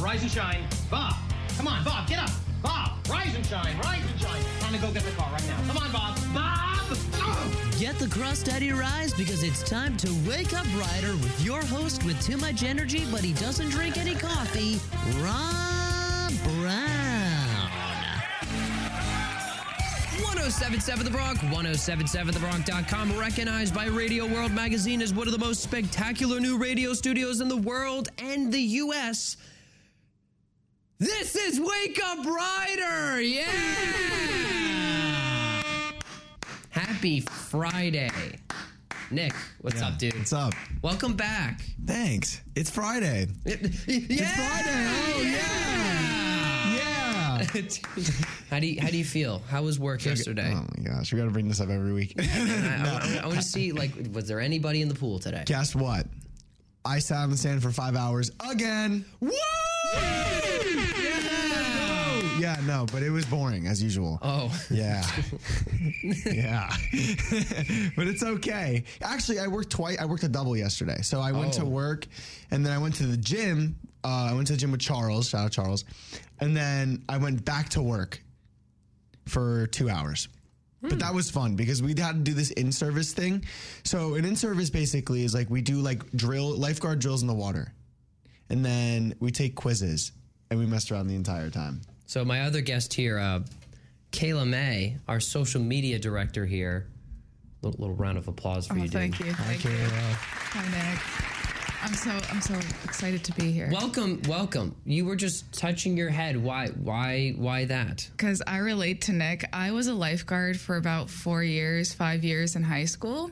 Rise and shine. Bob, come on, Bob, get up. Bob, rise and shine, rise and shine. Time to go get the car right now. Come on, Bob. Bob! Get the crust out of your eyes because it's time to wake up Rider with your host with too much energy, but he doesn't drink any coffee, Rob Brown. 1077 The Bronc, 1077TheBronc.com, recognized by Radio World Magazine as one of the most spectacular new radio studios in the world and the U.S. This is Wake Up Rider! Yeah! Happy Friday. Nick, what's up, dude? What's up? Welcome back. Thanks. It's Friday. Yeah. It's Friday. Oh yeah. Yeah. how do you how do you feel? How was work yesterday? Oh my gosh, we got to bring this up every week. I, want to see like was there anybody in the pool today? Guess what? I sat on the sand for five hours again. Woo! Yeah, no, but it was boring as usual. Oh. Yeah. yeah. but it's okay. Actually, I worked twice. I worked a double yesterday. So I went to Oh. work and then I went to the gym. Uh, I went to the gym with Charles. Shout out Charles. And then I went back to work for two hours. But that was fun because we had to do this in service thing. So an in service basically is like we do like drill lifeguard drills in the water, and then we take quizzes and we messed around the entire time. So my other guest here, uh, Kayla May, our social media director here. Little, little round of applause for Oh, you, dude. thank you. Thank you. Hi, Nick. I'm so I'm so excited to be here Welcome, welcome. You were just touching your head. Why, why, why that? because I relate to Nick. I was a lifeguard for about four years, five years in high school,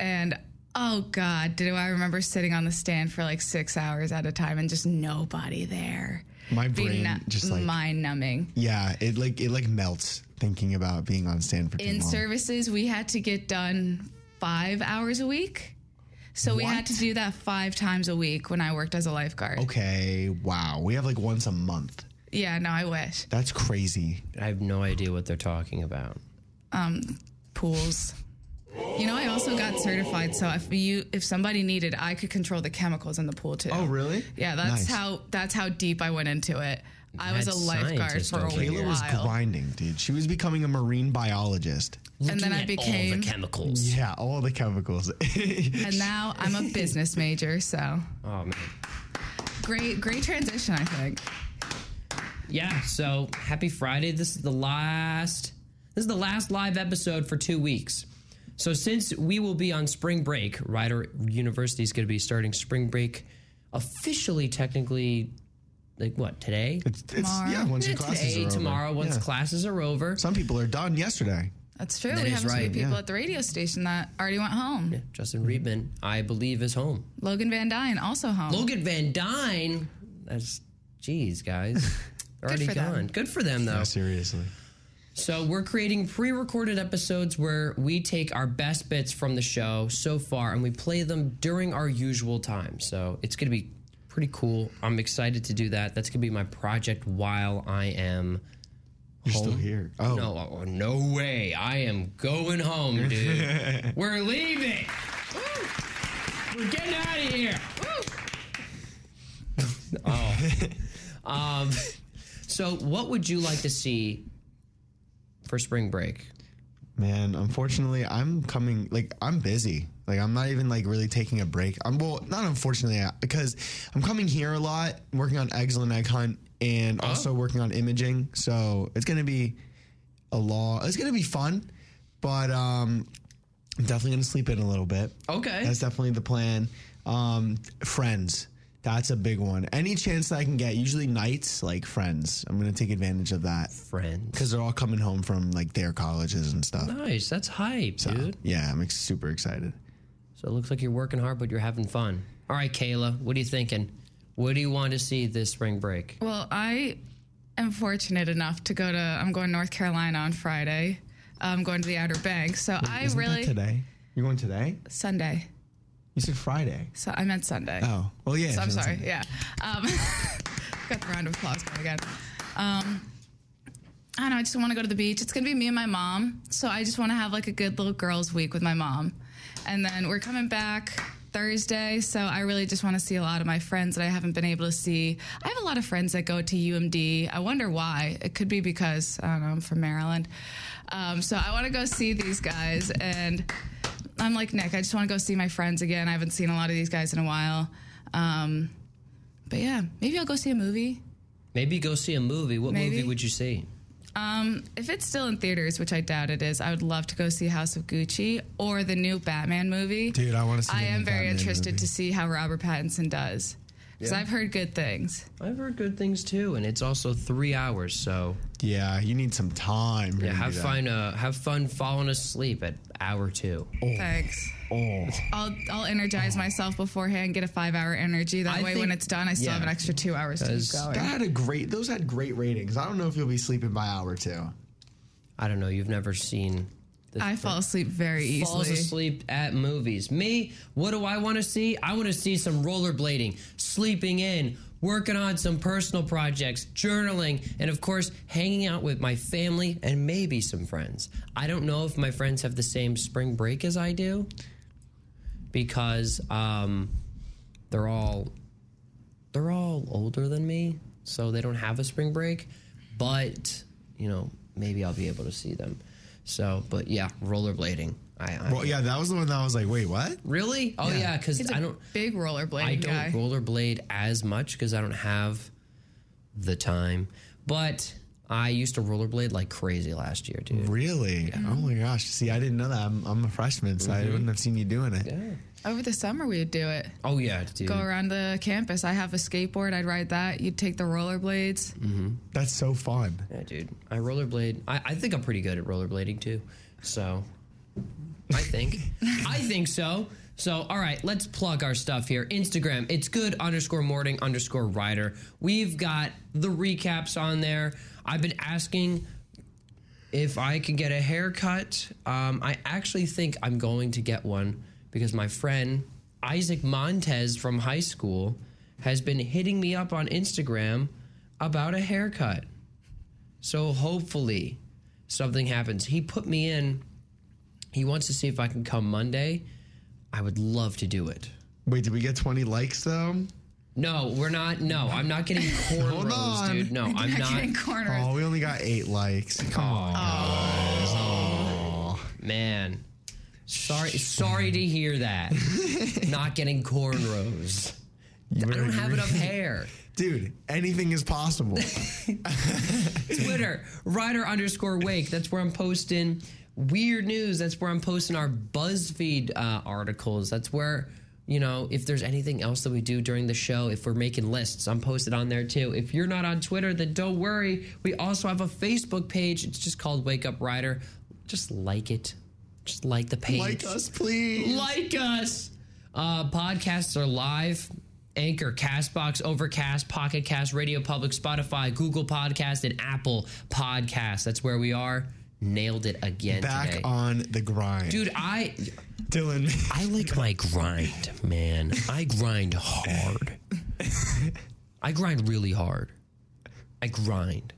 and oh god, do I remember sitting on the stand for like six hours at a time and just nobody there. My Be brain nu- just like mind numbing. yeah, it like it like melts thinking about being on stand for too In long. services, we had to get done five hours a week. So we had to do that five times a week when I worked as a lifeguard. okay, wow, we have like once a month. Yeah, no, I wish. That's crazy. I have no idea what they're talking about. Um, pools. You know, I also got certified, so if you if somebody needed, I could control the chemicals in the pool too. Oh, really? Yeah, that's Nice. how that's how deep I went into it. I was a Mad lifeguard scientist for a over while, here. Kayla was grinding, dude. She was becoming a marine biologist. and then I Looking at all became, the chemicals. Yeah, all the chemicals. and now I'm a business major. So Oh man. great, great transition, I think. Yeah, so happy Friday. This is the last this is the last live episode for 2 weeks. So since we will be on spring break, Rider University is going to be starting spring break officially technically like what, today? it's, it's yeah, once your classes today, are over. tomorrow once Yeah. classes are over. Some people are done yesterday. That's true. That we is have a few right, people yeah. at the radio station that already went home. Justin Reedman, I believe is home. Logan Van Dyne also home. Logan Van Dyne, that's geez, guys. They're already for them. gone. Good for them though. seriously. So we're creating pre-recorded episodes where we take our best bits from the show so far and we play them during our usual time. So it's going to be pretty cool. I'm excited to do that. That's going to be my project while I am You're home. still here. Oh, No, oh, no way. I am going home, dude. We're leaving. Woo! We're getting out of here. Woo! oh. Um, so, what would you like to see for spring break? man. Unfortunately, I'm coming. Like I'm busy. Like I'm not even like really taking a break. I'm well, not unfortunately uh, because I'm coming here a lot, working on excellent egg hunt, and also working on imaging. So it's gonna be a law. It's gonna be fun, but um, I'm definitely gonna sleep in a little bit. Okay. That's definitely the plan. Um, friends. That's a big one. Any chance that I can get, usually nights, like friends. I'm gonna take advantage of that Friends. because they're all coming home from like their colleges and stuff. Nice. That's hype, dude. Yeah, I'm ex- super excited. So it looks like you're working hard, but you're having fun. All right, Kayla, what are you thinking? What do you want to see this spring break? Well, I am fortunate enough to go to. I'm going to North Carolina on Friday. I'm going to the Outer Banks. So I Isn't really that today? You're going today? Sunday. You said Friday. So I meant Sunday. Oh, well, yeah. So I'm sorry. Sunday. Yeah. Um, got the round of applause going again. Um, I don't know. I just want to go to the beach. It's gonna be me and my mom. So I just want to have like a good little girls' week with my mom, and then we're coming back Thursday, so I really just want to see a lot of my friends that I haven't been able to see. I have a lot of friends that go to UMD. I wonder why. It could be because I don't know. I'm from Maryland, um, so I want to go see these guys. And I'm like Nick. I just want to go see my friends again. I haven't seen a lot of these guys in a while. Um, but yeah, maybe I'll go see a movie. Maybe go see a movie. What Maybe. movie would you see? Um, if it's still in theaters, which I doubt it is, I would love to go see House of Gucci or the new Batman movie. Dude, I wanna see I the new am very Batman interested movie. to see how Robert Pattinson does because I've heard good things. I've heard good things too, and it's also three hours. So Yeah, you need some time. yeah, have fun. Uh, have fun falling asleep at hour two. Thanks. Oh, I'll I'll energize myself beforehand, get a five hour energy. That I way, think- when it's done, I still yeah. have an extra two hours to keep 'Cause going. that had a great. Those had great ratings. I don't know if you'll be sleeping by hour two. I don't know. You've never seen. I fall asleep very falls easily. Falls asleep at movies. Me, what do I want to see? I want to see some rollerblading, sleeping in, working on some personal projects, journaling, and of course, hanging out with my family and maybe some friends. I don't know if my friends have the same spring break as I do because um, they're all they're all older than me, so they don't have a spring break. But you know, maybe I'll be able to see them. So, but yeah, rollerblading. I, I Well, yeah, that was the one that I was like, wait, what? really? Oh yeah, because He's a I don't big rollerblading I don't guy. rollerblade as much because I don't have the time. But I used to rollerblade like crazy last year, dude. Really? Oh my gosh! See, I didn't know that. I'm, I'm a freshman, so I mm-hmm. wouldn't have seen you doing it. Yeah. Over the summer, we would do it. Oh yeah, dude. Go around the campus. I have a skateboard. I'd ride that. You'd take the rollerblades. Mm-hmm. That's so fun. Yeah, dude. I rollerblade. I, I think I'm pretty good at rollerblading too. So I think. I think so. So, all right, let's plug our stuff here. Instagram, it's good underscore morning underscore rider. We've got the recaps on there. I've been asking if I can get a haircut. Um, I actually think I'm going to get one because my friend Isaac Montez from high school has been hitting me up on Instagram about a haircut. So hopefully something happens. He put me in. He wants to see if I can come Monday. I would love to do it. Wait, did we get 20 likes though? No, we're not. No, I'm not getting Hold cornrows, on. dude. No, I'm not. Getting corners. Oh, we only got eight likes. Come on, guys. Oh. Man, sorry, sorry to hear that. not getting cornrows. I don't have enough hair. Dude, anything is possible. Twitter, Rider underscore Wake. That's where I'm posting weird news. That's where I'm posting our BuzzFeed uh, articles. That's where, you know, if there's anything else that we do during the show, if we're making lists, I'm posted on there too. If you're not on Twitter, then don't worry. We also have a Facebook page. It's just called Wake Up Rider. Just like it. Just like the page. like us, please. Like us. Uh, podcasts are live. Anchor, Castbox, Overcast, Pocket Cast, Radio Public, Spotify, Google Podcast, and Apple Podcast. That's where we are. Nailed it again Back today. on the grind. Dude, I Dylan. I like my grind, man. I grind hard. I grind really hard. I grind.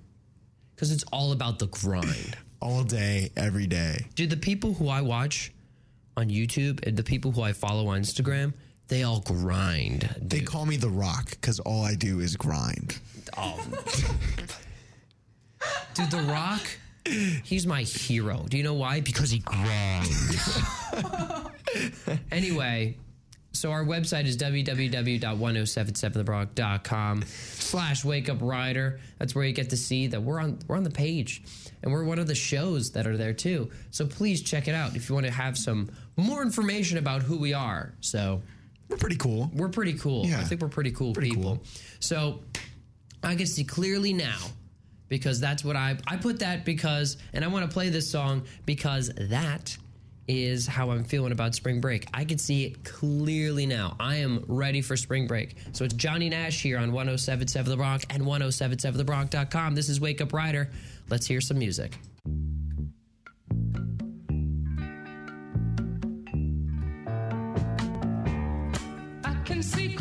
Because it's all about the grind. all day, every day. Dude, the people who I watch on YouTube and the people who I follow on Instagram, they all grind. They call me The Rock because all I do is grind. Oh, Dude, The Rock, he's my hero. Do you know why? Because he grinds. anyway, so our website is www.1077thebronc.com slash wake up rider. That's where you get to see that we're on we're on the page. And we're one of the shows that are there too. So please check it out if you want to have some more information about who we are. So We're pretty cool. we're pretty cool. Yeah. I think we're pretty cool Pretty people. cool. So I can see clearly now because that's what I I put that because and I want to play this song because that is how I'm feeling about spring break. I can see it clearly now. I am ready for spring break. So it's Johnny Nash here on 1077 The Bronc and 1077thebronc.com. This is Wake Up Rider. Let's hear some music. I can see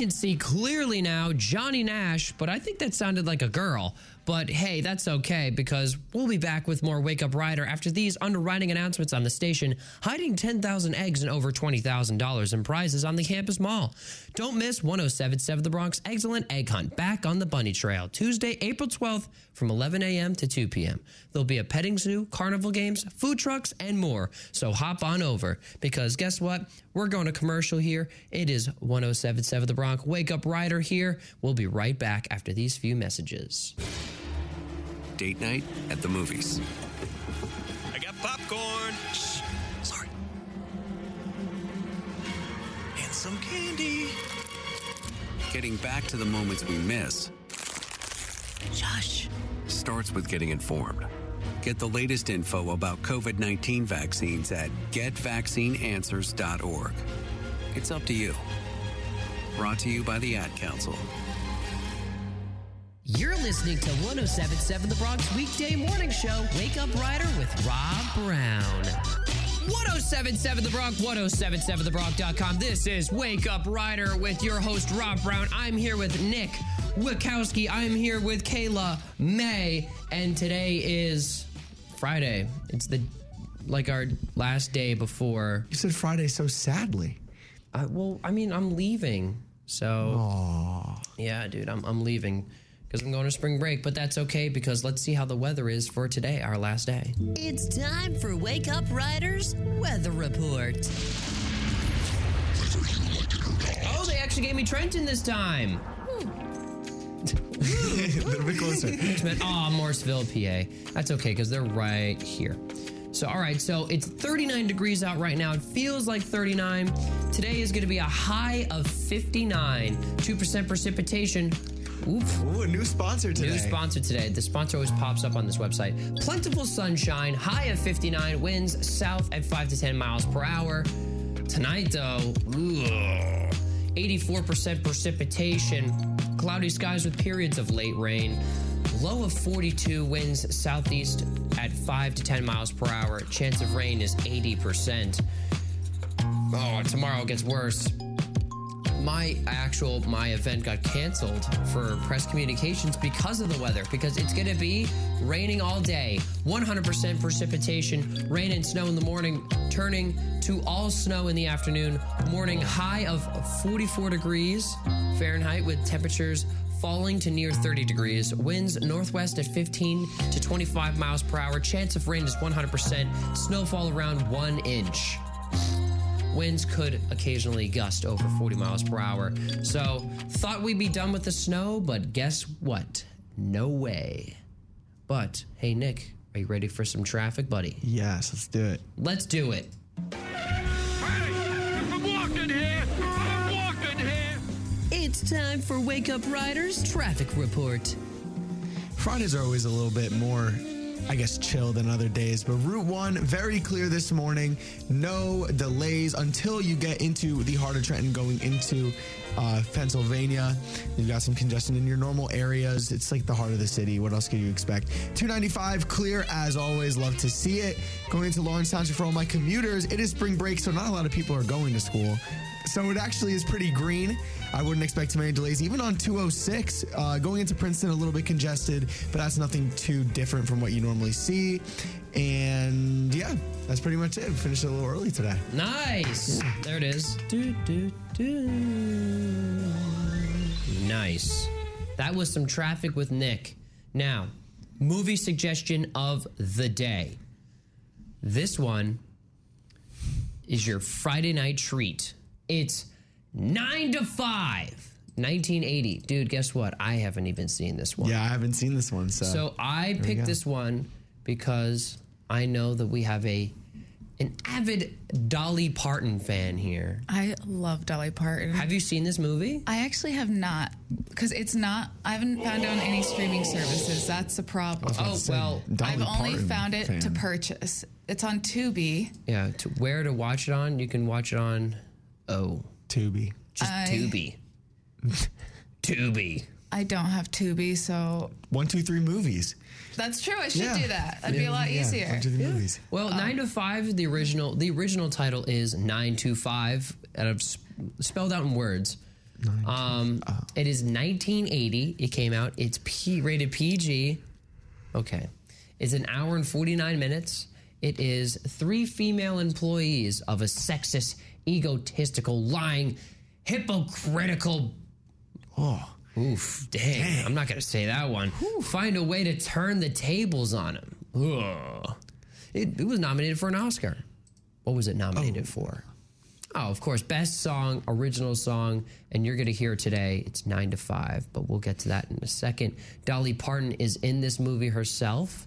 can see clearly now Johnny Nash, but I think that sounded like a girl. But hey, that's okay because we'll be back with more Wake Up Rider after these underwriting announcements on the station, hiding 10,000 eggs and over $20,000 in prizes on the campus mall. Don't miss 1077 The Bronc Excellent Egg Hunt back on the Bunny Trail, Tuesday, April 12th from 11 a.m. to 2 p.m. There'll be a petting zoo, carnival games, food trucks, and more. So hop on over because guess what? We're going to commercial here. It is 1077 The Bronc Wake Up Rider here. We'll be right back after these few messages. Date night at the movies. I got popcorn. Shh. Sorry. And some candy. Getting back to the moments we miss Shush. starts with getting informed. Get the latest info about COVID 19 vaccines at getvaccineanswers.org. It's up to you. Brought to you by the Ad Council. You're listening to 1077 The Bronc weekday morning show, Wake Up Rider with Rob Brown. 1077 The Bronc, 1077thebronc.com. This is Wake Up Rider with your host, Rob Brown. I'm here with Nick Wachowski. I'm here with Kayla May. And today is Friday. It's the like our last day before. You said Friday so sadly. Uh, well, I mean, I'm leaving. So, Aww. yeah, dude, I'm, I'm leaving because I'm going to spring break. But that's okay because let's see how the weather is for today, our last day. It's time for Wake Up Riders Weather Report. Oh, they actually gave me Trenton this time. a little bit closer. Oh, Morrisville, PA. That's okay because they're right here. So, all right, so it's 39 degrees out right now. It feels like 39. Today is going to be a high of 59, 2% precipitation. Oof. Ooh, a new sponsor today. New sponsor today. The sponsor always pops up on this website. Plentiful sunshine, high of 59, winds south at 5 to 10 miles per hour. Tonight, though, ugh, 84% precipitation, cloudy skies with periods of late rain, low of 42, winds southeast at 5 to 10 miles per hour. Chance of rain is 80%. Oh, tomorrow gets worse my actual my event got canceled for press communications because of the weather because it's going to be raining all day. 100% precipitation rain and snow in the morning turning to all snow in the afternoon. Morning high of 44 degrees fahrenheit with temperatures falling to near 30 degrees. Winds northwest at 15 to 25 miles per hour. Chance of rain is 100% snowfall around one inch winds could occasionally gust over 40 miles per hour. So, thought we'd be done with the snow, but guess what? No way. But, hey, Nick, are you ready for some traffic, buddy? Yes, let's do it. Let's do it. I'm walking here. I'm walking here. It's time for Wake Up Riders Traffic Report. Fridays are always a little bit more, I guess, chill than other days. But Route 1, very clear this morning. No delays until you get into the heart of Trenton going into uh, Pennsylvania. You've got some congestion in your normal areas. It's like the heart of the city. What else could you expect? 295, clear as always. Love to see it. Going into Lawrence Township for all my commuters. It is spring break, so not a lot of people are going to school. So it actually is pretty green. I wouldn't expect too many delays. Even on 206, uh, going into Princeton, a little bit congested, but that's nothing too different from what you normally see. And yeah, that's pretty much it. We finished a little early today. Nice. There it is. Do, do, do. Nice. That was some traffic with Nick. Now, movie suggestion of the day. This one is your Friday night treat. It's 9 to 5, 1980. Dude, guess what? I haven't even seen this one. Yeah, I haven't seen this one. So, So I we picked this one because I know that we have a an avid Dolly Parton fan here. I love Dolly Parton. Have you seen this movie? I actually have not, because it's not. I haven't found it on any streaming services. That's the problem. Oh well, Dolly I've only Parton found it to purchase. It's on Tubi. yeah. To where to watch it on? You can watch it on. Oh, Tubi. just I- Tubi. Tubi. I don't have Tubi, so One, two, three movies. that's true. I should Yeah. do that. That'd be a lot Yeah, easier. One, two, three movies. Well, nine to five. The original. The original title is nine to five, and I've s- spelled out in words. Um, it is 1980. It came out. It's P rated PG. Okay. It's an hour and 49 minutes. It is three female employees of a sexist, egotistical, lying, hypocritical. Oh, oof, dang. I'm not going to say that one. Find a way to turn the tables on him. Ugh. It, it was nominated for an Oscar. What was it nominated oh. for? Oh, of course, best song, original song, and you're going to hear today. It's nine to five, but we'll get to that in a second. Dolly Parton is in this movie herself.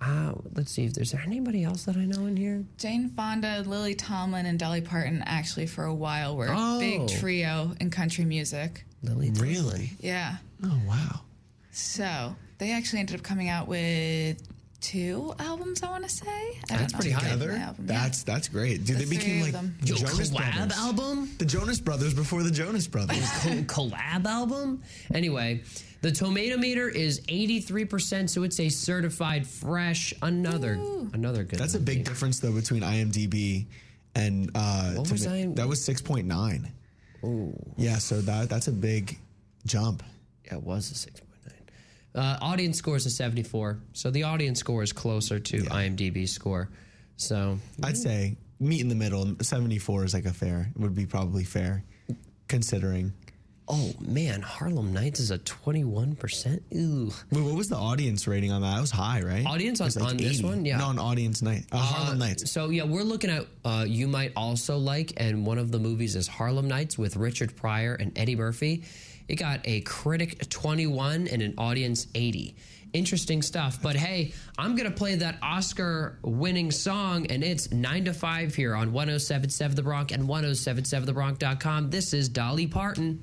Uh, let's see if there's anybody else that I know in here. Jane Fonda, Lily Tomlin, and Dolly Parton actually for a while were Oh. a big trio in country music. Lily, Really? Yeah. Oh wow. So they actually ended up coming out with two albums, I want to say. I That's pretty high. name of Together? the album. Yeah. That's that's great. Dude, The they became like the Yo, Jonas collab Brothers. album? The Jonas Brothers before the Jonas Brothers. Co- collab album. Anyway, the tomato meter is 83%, so it's a certified fresh. Another, another good. That's a movie. big difference though between IMDb and uh What was toma- that was 6.9. Oh. Yeah, so that that's a big jump. Yeah, it was a 6.9. Uh, audience score is a 74, so the audience score is closer to IMDb score. So I'd say meet in the middle. 74 is like a fair. Would be probably fair considering. Oh man, Harlem Nights is a twenty-one percent. Ooh, Wait, what was the audience rating on that? That was high, right? Audience It was on- on this one? Yeah. No, on audience night. Uh, Harlem Nights. So yeah, we're looking at uh, you might also like, and one of the movies is Harlem Nights with Richard Pryor and Eddie Murphy. It got a critic twenty-one and an audience eighty. Interesting stuff. But hey, I'm gonna play that Oscar-winning song, and it's nine to five here on 107.7 The Bronc and 107.7thebronc.com. This is Dolly Parton.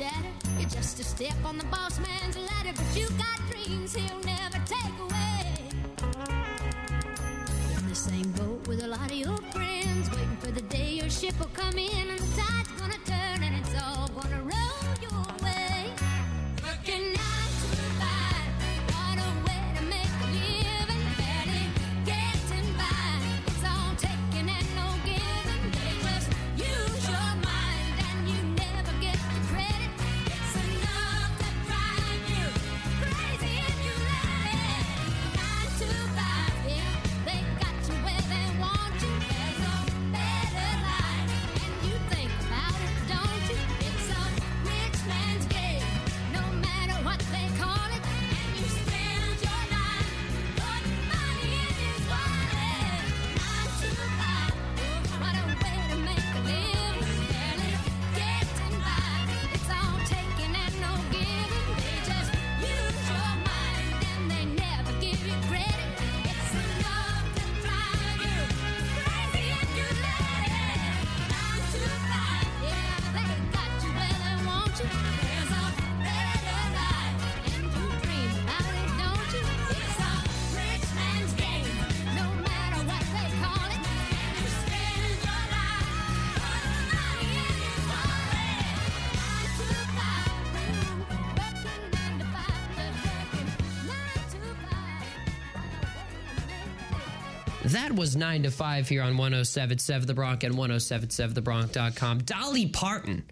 shatter. You're just a step on the boss man's ladder, but you got dreams he'll never take away. In the same boat with a lot of your friends, waiting for the day your ship will come That was 9 to 5 here on 1077 The Bronc and 1077thebronc.com. Dolly Parton.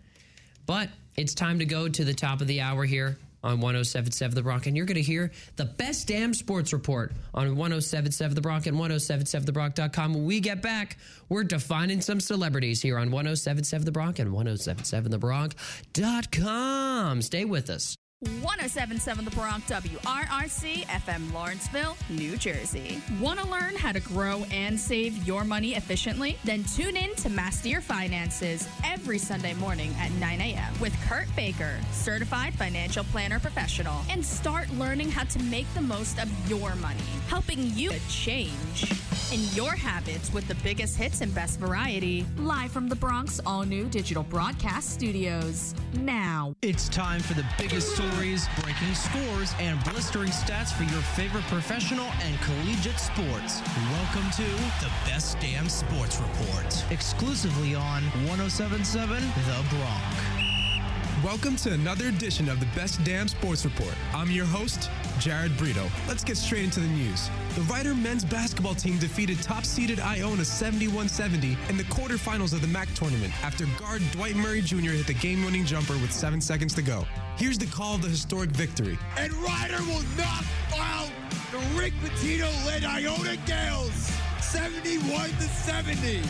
But it's time to go to the top of the hour here. on 1077 The Bronc, and you're going to hear the best damn sports report on 1077 The Bronc and 1077TheBronc.com. When we get back, we're defining some celebrities here on 1077 The Bronc and 1077TheBronc.com. Stay with us. 1077 The Bronc, WRRC, FM Lawrenceville, New Jersey. Want to learn how to grow and save your money efficiently? Then tune in to Master Your Finances every Sunday morning at 9 a.m. with Kurt Baker, certified financial planner professional, and start learning how to make the most of your money, helping you change in your habits with the biggest hits and best variety. Live from the Bronc, all new digital broadcast studios. Now. It's time for the biggest stories, breaking scores, and blistering stats for your favorite professional and collegiate sports. Welcome to the Best Damn Sports Report, exclusively on 1077 The Bronc. Welcome to another edition of the Best Damn Sports Report. I'm your host, Jared Brito. Let's get straight into the news. The Rider men's basketball team defeated top seeded Iona 71 70 in the quarterfinals of the MAC tournament after guard Dwight Murray Jr. hit the game winning jumper with seven seconds to go. Here's the call of the historic victory. And Rider will knock out the Rick Pitino led Iona Gaels 71 70.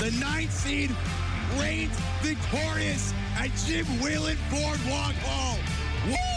The ninth seed reigns victorious at Jim Whelan Boardwalk Hall. Woo!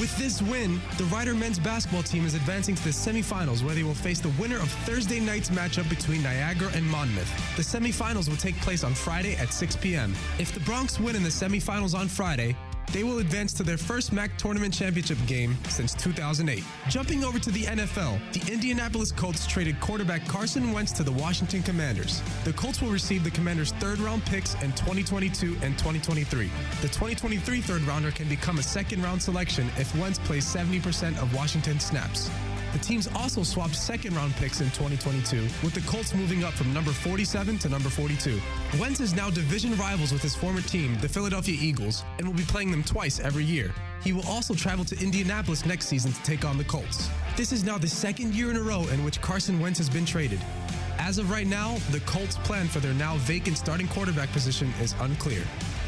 With this win, the Rider men's basketball team is advancing to the semifinals where they will face the winner of Thursday night's matchup between Niagara and Monmouth. The semifinals will take place on Friday at 6 p.m. If the Broncs win in the semifinals on Friday, they will advance to their first MAC tournament championship game since 2008. Jumping over to the NFL, the Indianapolis Colts traded quarterback Carson Wentz to the Washington Commanders. The Colts will receive the Commanders' third round picks in 2022 and 2023. The 2023 third rounder can become a second round selection if Wentz plays 70% of Washington snaps. The teams also swapped second round picks in 2022, with the Colts moving up from number 47 to number 42. Wentz is now division rivals with his former team, the Philadelphia Eagles, and will be playing them twice every year. He will also travel to Indianapolis next season to take on the Colts. This is now the second year in a row in which Carson Wentz has been traded. As of right now, the Colts' plan for their now vacant starting quarterback position is unclear.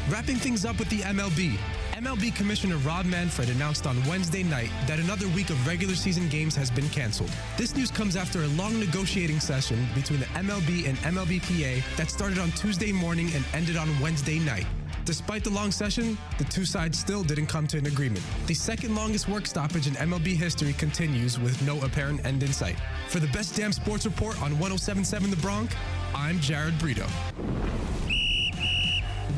Wrapping things up with the MLB, MLB Commissioner Rob Manfred announced on Wednesday night that another week of regular season games has been canceled. This news comes after a long negotiating session between the MLB and MLBPA that started on Tuesday morning and ended on Wednesday night. Despite the long session, the two sides still didn't come to an agreement. The second longest work stoppage in MLB history continues with no apparent end in sight. For the best damn sports report on 1077 The Bronc, I'm Jared Brito.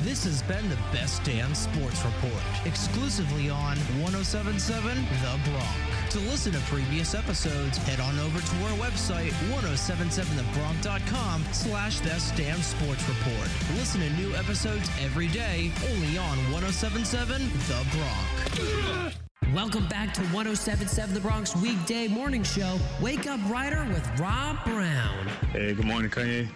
This has been the Best Damn Sports Report, exclusively on 1077 The Bronc. To listen to previous episodes, head on over to our website, 1077thebronc.com slash Best Damn Sports Report. Listen to new episodes every day, only on 1077 The Bronc. Welcome back to 1077 The Bronc weekday morning show. Wake Up Rider with Rob Brown. Hey, good morning, Kanye.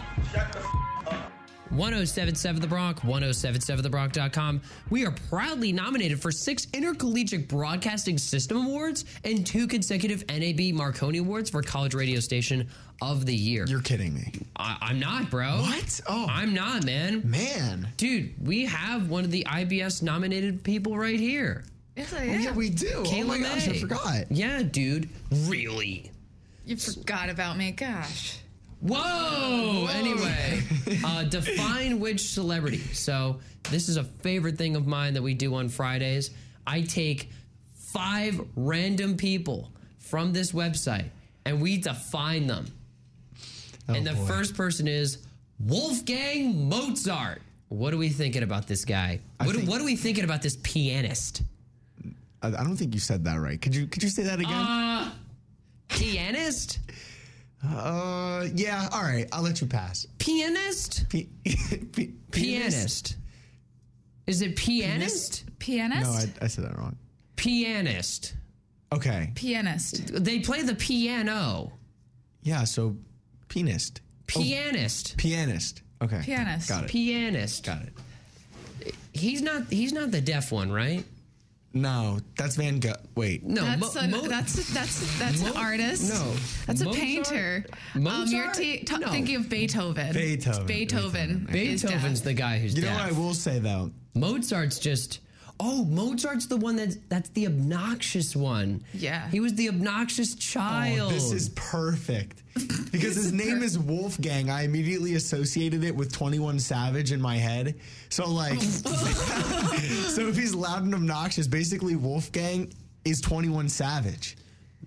1077 The Bronc, 1077thebronc.com. We are proudly nominated for six Intercollegiate Broadcasting System Awards and two consecutive NAB Marconi Awards for College Radio Station of the Year. You're kidding me. I, I'm not, bro. What? Oh. I'm not, man. Man. Dude, we have one of the IBS nominated people right here. Yes, Oh, yeah, we do. oh Kayla my gosh, I forgot. Yeah, dude. Really? You forgot about me. Gosh. Whoa! Anyway, uh, define which celebrity. So this is a favorite thing of mine that we do on Fridays. I take five random people from this website and we define them. and the Oh, boy. first person is Wolfgang Mozart. What are we thinking about this guy? What, think- what are we thinking about this pianist? I, I don't think you said that right. Could you could you say that again? Uh, pianist? Uh, yeah. All right, I'll let you pass. Pianist? P- p- Pianist. Is it pianist? Pianist? No, I, I said that wrong. Pianist. Okay. Pianist. They play the piano. Yeah. So, pianist. Pianist. Pianist. Okay. Pianist. Got it. Pianist. Got it. He's not. He's not the deaf one, right? No, that's Van Gogh. Wait. No. That's Mo- a, Mo- that's that's that's an artist. no. that's a Mozart? painter. Um, you're Mozart? t- t- No. thinking of Beethoven. Beethoven. Beethoven. Beethoven's the guy who's You deaf. know what I will say though? Mozart's just. Oh, Mozart's the one that's that's the obnoxious one. Yeah. He was the obnoxious child. Oh, this is perfect. Because his name is Wolfgang, I immediately associated it with 21 Savage in my head. So, like, so if he's loud and obnoxious, basically Wolfgang is 21 Savage.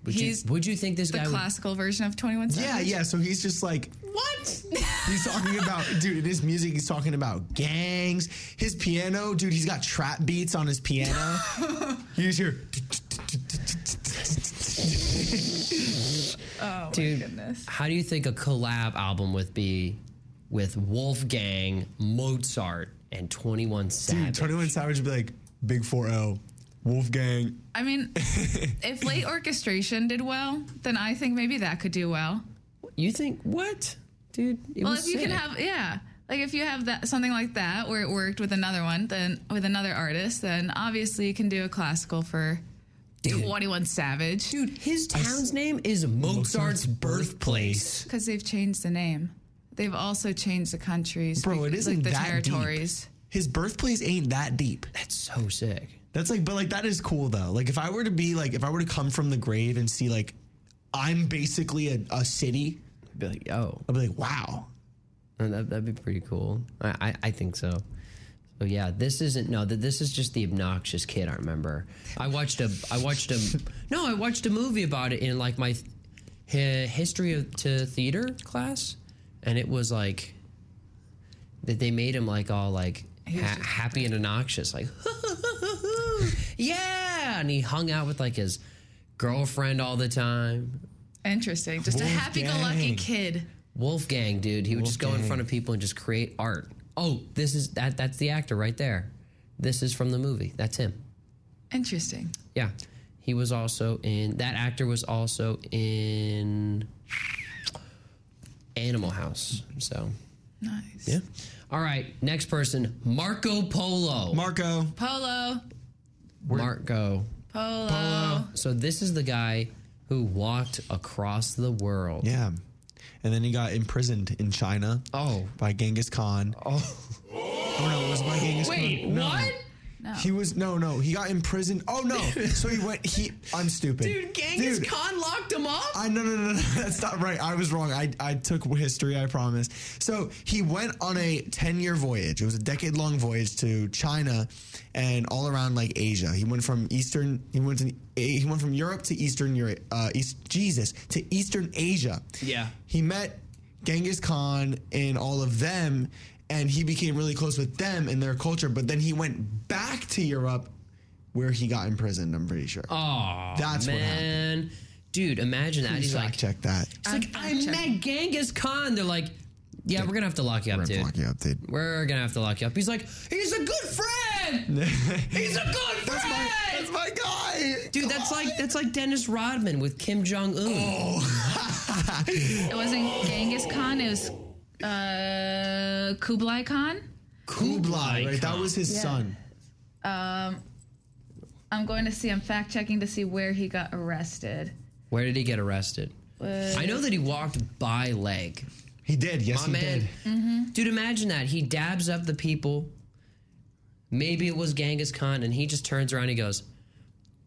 would you, would you think this The guy would, classical version of 21 Savage. Yeah, yeah. So he's just like, What? he's talking about, dude, in his music, he's talking about gangs. His piano, dude, he's got trap beats on his piano. you just hear, Oh Dude, my goodness. how do you think a collab album would be with Wolfgang, Mozart, and 21 Savage? dude, Savage? 21 Savage would be like, Big 4 L, Wolfgang. I mean, if late orchestration did well, then I think maybe that could do well. You think what, dude? It well, was if you can have, yeah, like if you have that something like that where it worked with another one, then with another artist, then obviously you can do a classical for Twenty One Savage, dude. His town's name is Mozart's birthplace. because they've changed the name. They've also changed the countries, Bro, it like isn't the that territories. deep. His birthplace ain't that deep. That's so sick. That's like, but like that is cool though. Like if I were to be like, if I were to come from the grave and see like, I'm basically a, a city. Be like, yo, I'd be like, wow. Uh, That, that'd be pretty cool. I, I, I think so. So yeah, this isn't no. That this is just the obnoxious kid. I remember. I watched a. I watched a. No, I watched a movie about it in like my hi- history of to theater class, and it was like that they made him like all like ha- happy and obnoxious, like yeah, and he hung out with like his girlfriend all the time. Interesting, just a happy-go-lucky kid. Wolfgang, dude. He would just go in front of people and just create art. Oh, this is that that's the actor right there. This is from the movie. That's him. Interesting. Yeah. He was also in that actor was also in Animal House. So Nice. yeah. All right, next person, Marco Polo. Marco. Polo. Marco. Polo. So this is the guy who walked across the world. Yeah. And then he got imprisoned in China. Oh. By Genghis Khan. Oh. Oh no, it was by Genghis Wait, Khan. No. what? No. He was no, no. He got imprisoned. Oh no! so he went. He. I'm stupid. Dude, Genghis Dude, Khan locked him up. I no no no no. That's not right. I was wrong. I I took history. I promise. So he went on a ten year voyage. It was a decade long voyage to China and all around like Asia. He went from eastern. He went to. He went from Europe to Eastern Europe. Uh, East Jesus to Eastern Asia. Yeah. He met Genghis Khan and all of them, and he became really close with them and their culture. But then he went back to Europe, where he got imprisoned. I'm pretty sure. Oh, That's what happened. Dude, imagine that. Please He's fact like, check that. It's like I met Genghis Khan. They're like, yeah, we're gonna have to lock you up, We're dude. gonna lock you up, dude. We're gonna have to lock you up. He's like, he's a good friend. he's a good friend. That's my, that's my guy. dude. That's like that's like Dennis Rodman with Kim Jong Un. Oh. It wasn't Genghis Khan. It was uh, Kublai Khan. Kublai, right? That was his Yeah. son. Um, I'm going to see. I'm fact checking to see where he got arrested. Where did he get arrested? Was- I know that he walked by leg. He did. Yes, My he man. did. Mm-hmm. Dude, imagine that. He dabs up the people. Maybe it was Genghis Khan, and he just turns around and he goes,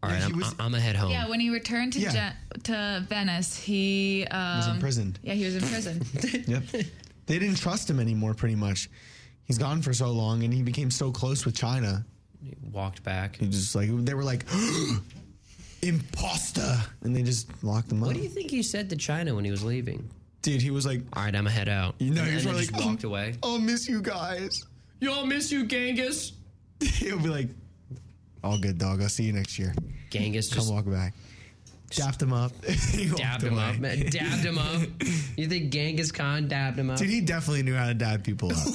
All right, Yeah, he I'm, was- I'm gonna head home. Yeah, when he returned to Yeah. Je- to Venice, he um, was imprisoned. Yeah, he was in prison. Yep. They didn't trust him anymore. Pretty much. He's gone for so long, and he became so close with China. He walked back. He just like they were like, imposter, and they just locked him up. What do you think he said to China when he was leaving? Dude, he was like, All right, I'm gonna head out. you know, and, he was and probably then like, just walked away. I'll miss you guys. Yo, I'll miss you, Genghis. He'll be like, all good, dog. I'll see you next year. Genghis Come walk back. Dapped him up. Dabbed him away. up. man. Dabbed him up. You think Genghis Khan dabbed him up? Dude, he definitely knew how to dab people up.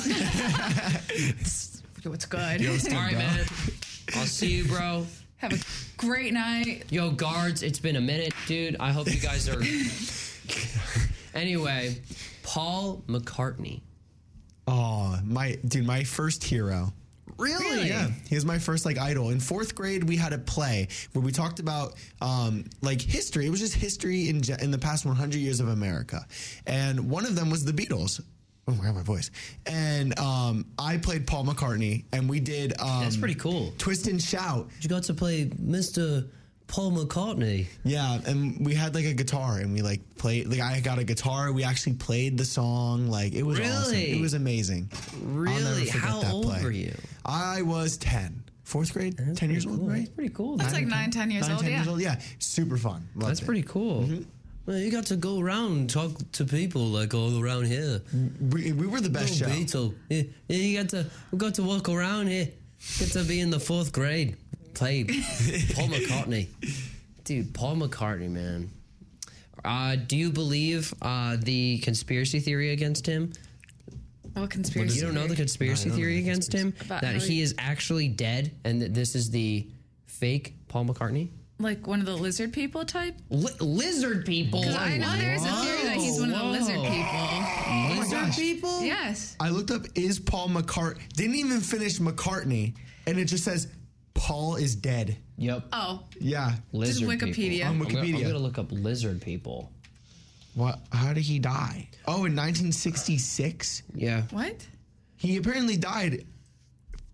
What's good? All right, man. I'll see you, bro. Have a great night. Yo, guards, it's been a minute, dude. I hope you guys are. anyway, Paul McCartney. Oh, my dude, my first hero. Really? Yeah, he was my first like idol. In fourth grade, we had a play where we talked about um, like history. It was just history in ge- in the past 100 years of America, and one of them was the Beatles. Oh my god, my voice! And um, I played Paul McCartney, and we did. Um, That's pretty cool. Twist and shout. You got to play Mr. Paul McCartney. Yeah, and we had like a guitar, and we like played. Like I got a guitar. We actually played the song. Like it was awesome. Really? It was amazing. I'll Really? How old play. were you? I was ten, fourth grade, ten years old, right? Pretty cool. That's like nine, 10 years Nine, old. 10 Yeah. years old. Yeah, super fun. Loved That's it. pretty cool. Mm-hmm. Well, you got to go around and talk to people like all around here. We, we were the best Go show. Beatle. Yeah, yeah, you got to we got to walk around here. Get to be in the fourth grade. Play Paul McCartney. Dude, Paul McCartney, man. Uh, do you believe uh, the conspiracy theory against him? What conspiracy? You don't know the theory? conspiracy theory against him? About that he he- is actually dead and that this is the fake Paul McCartney? Like one of the lizard people type? Li- lizard people? 'Cause I know there's a theory that he's one of the lizard Whoa. people. Lizard people? Yes. I looked up is Paul McCartney. Didn't even finish McCartney, and it just says Paul is dead. Yep. Oh, Yeah. Lizard Wikipedia. People. On I'm gonna- I'm Wikipedia. gonna look up lizard people. What? How did he die? Oh, in 1966. Yeah. what? He apparently died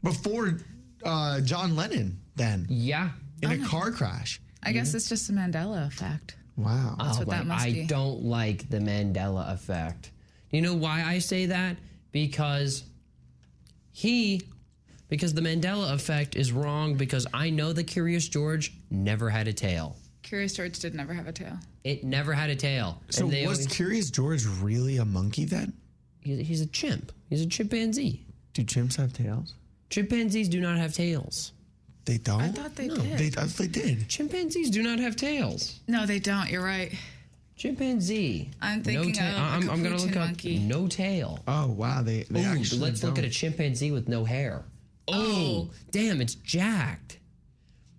before uh, John Lennon. Then Yeah. in a car crash. I guess it's just a Mandela effect. Wow. That's Oh, what that must I be. don't like the Mandela effect. You know why I say that? Because he, because the Mandela effect is wrong. Because I know the Curious George never had a tail. Curious George did never have a tail. It never had a tail. So was always- Curious George really a monkey then? he's, he's a chimp. He's a chimpanzee. Do chimps have tails? Chimpanzees do not have tails. They don't. I thought they No. did. They, I thought they did. Chimpanzees do not have tails. no, they don't. You're right. Chimpanzee. I'm thinking no tail. of a I'm, I'm gonna look capuchin up no tail. Oh wow, they they Ooh, actually. let's look at a chimpanzee with no hair. Oh, damn, it's jacked.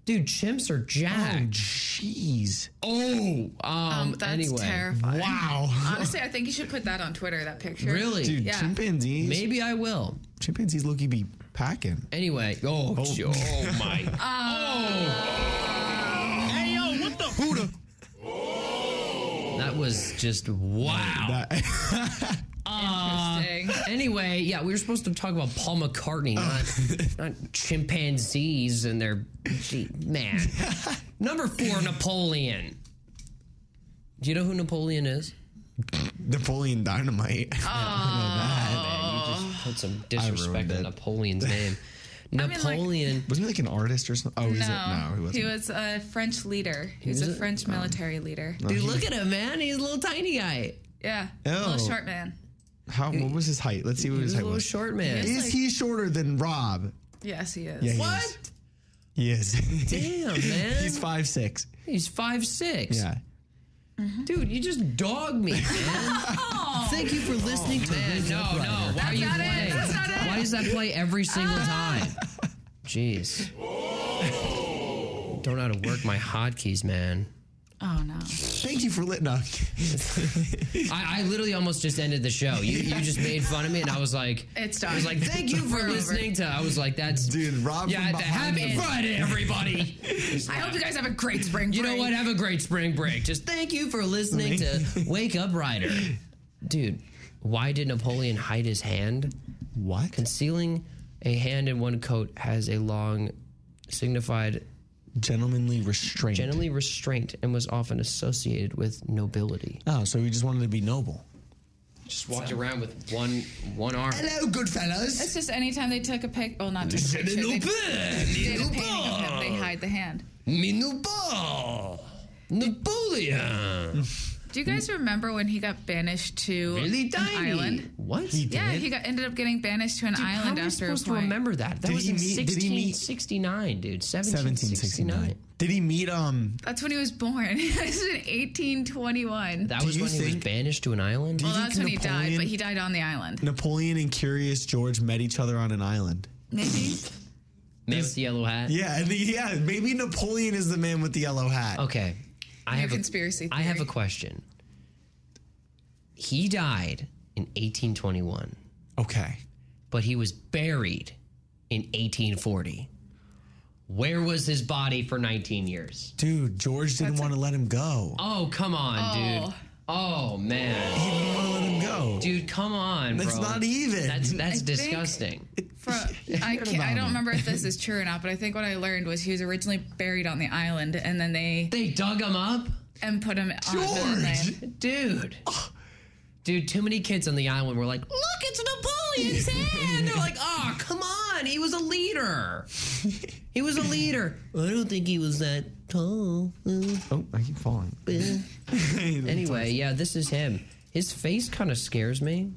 Dude, chimps are Oh jacked. jeez. Oh, um, Um, that's anyway. terrifying. Wow. Honestly, I think you should put that on Twitter. That picture. Really? Dude, Yeah. chimpanzees. Maybe I will. chimpanzees look be packing. Anyway, oh, oh, oh my. Hey, yo, what the? Who That was just wow. Uh, Interesting. anyway, yeah, we were supposed to talk about Paul McCartney, not, not chimpanzees and their gee, man. Number four, Napoleon. Do you know who Napoleon is? Napoleon Dynamite. Man, you just put some disrespect ruined on. Napoleon's name. Mean, like- Napoleon. Wasn't he like an artist or something? Oh, he's no, a, no, he wasn't. he was a French leader. He was was a a- French oh. military leader. Dude, look at him, man. He's a little tiny guy. Yeah, Oh. little short man. How? What was his height? Let's see what his He's a height little was. short man. He Is like- he shorter than Rob? Yes, he is. Yeah, he What? is. He is. Damn, man. He's five six. He's five six. Yeah. Mm-hmm. Dude, you just dogged me, man. Oh. Thank you for listening to oh, Man, Wake no, no. Rider. Why are you not it. playing? That's not it. Why does that play every single ah. time? Jeez. Don't know how to work my hotkeys, man. Oh no. Thank you for lit. No. I, I literally almost just ended the show. You you just made fun of me, and I was like, It's done. I was like, thank you for We're over. listening to. I was like, that's Dude, Rob yeah. from behind Happy the- Friday, everybody. I hope you guys have a great spring. Break. you know what? Have a great spring break. Just thank you for listening to Wake Up Rider. Dude, why did Napoleon hide his hand? What? Concealing a hand in one coat has a long signified Gentlemanly restraint. generally restraint and was often associated with nobility. Oh, so he just wanted to be noble. Just walked around with one one arm. Hello, good fellas. It's just anytime they took a pic. Well, not took a picture. They, they did a painting of him. They hide the hand. Me noble. Napoleon. Do you guys remember when he got banished to Really an tiny. island? What? He Yeah, he got ended up getting banished to an Dude, island how am I after a supposed to remember that? That Did was he in meet- did he meet- 1669, dude. 1769. 1769. Did he meet um? That's when he was born. He was in 1821. That was you when he was banished to an island? Do well, that's when he died, but he died on the island. Napoleon and Curious George met each other on an island. Maybe. Man with the yellow hat? Yeah, the, yeah. Maybe Napoleon is the man with the yellow hat. Okay. I New have a, conspiracy I have a question. He died in 1821, Okay. but he was buried in 1840. Where was his body for 19 years? Dude, George didn't want to let him go. Oh, come on, Oh. dude. Oh man, he didn't want to let him go. dude, come on, That's bro. not even. That's that's think- disgusting. For, I, can't, I don't remember if this is true or not, but I think what I learned was he was originally buried on the island, and then they They dug him up, and put him on the mainland. dude. Dude, too many kids on the island were like, "Look, it's Napoleon's hand." They're like, "Oh, come on, he was a leader. He was a leader." I don't think he was that tall. Oh, I keep falling. anyway, yeah, this is him. His face kind of scares me.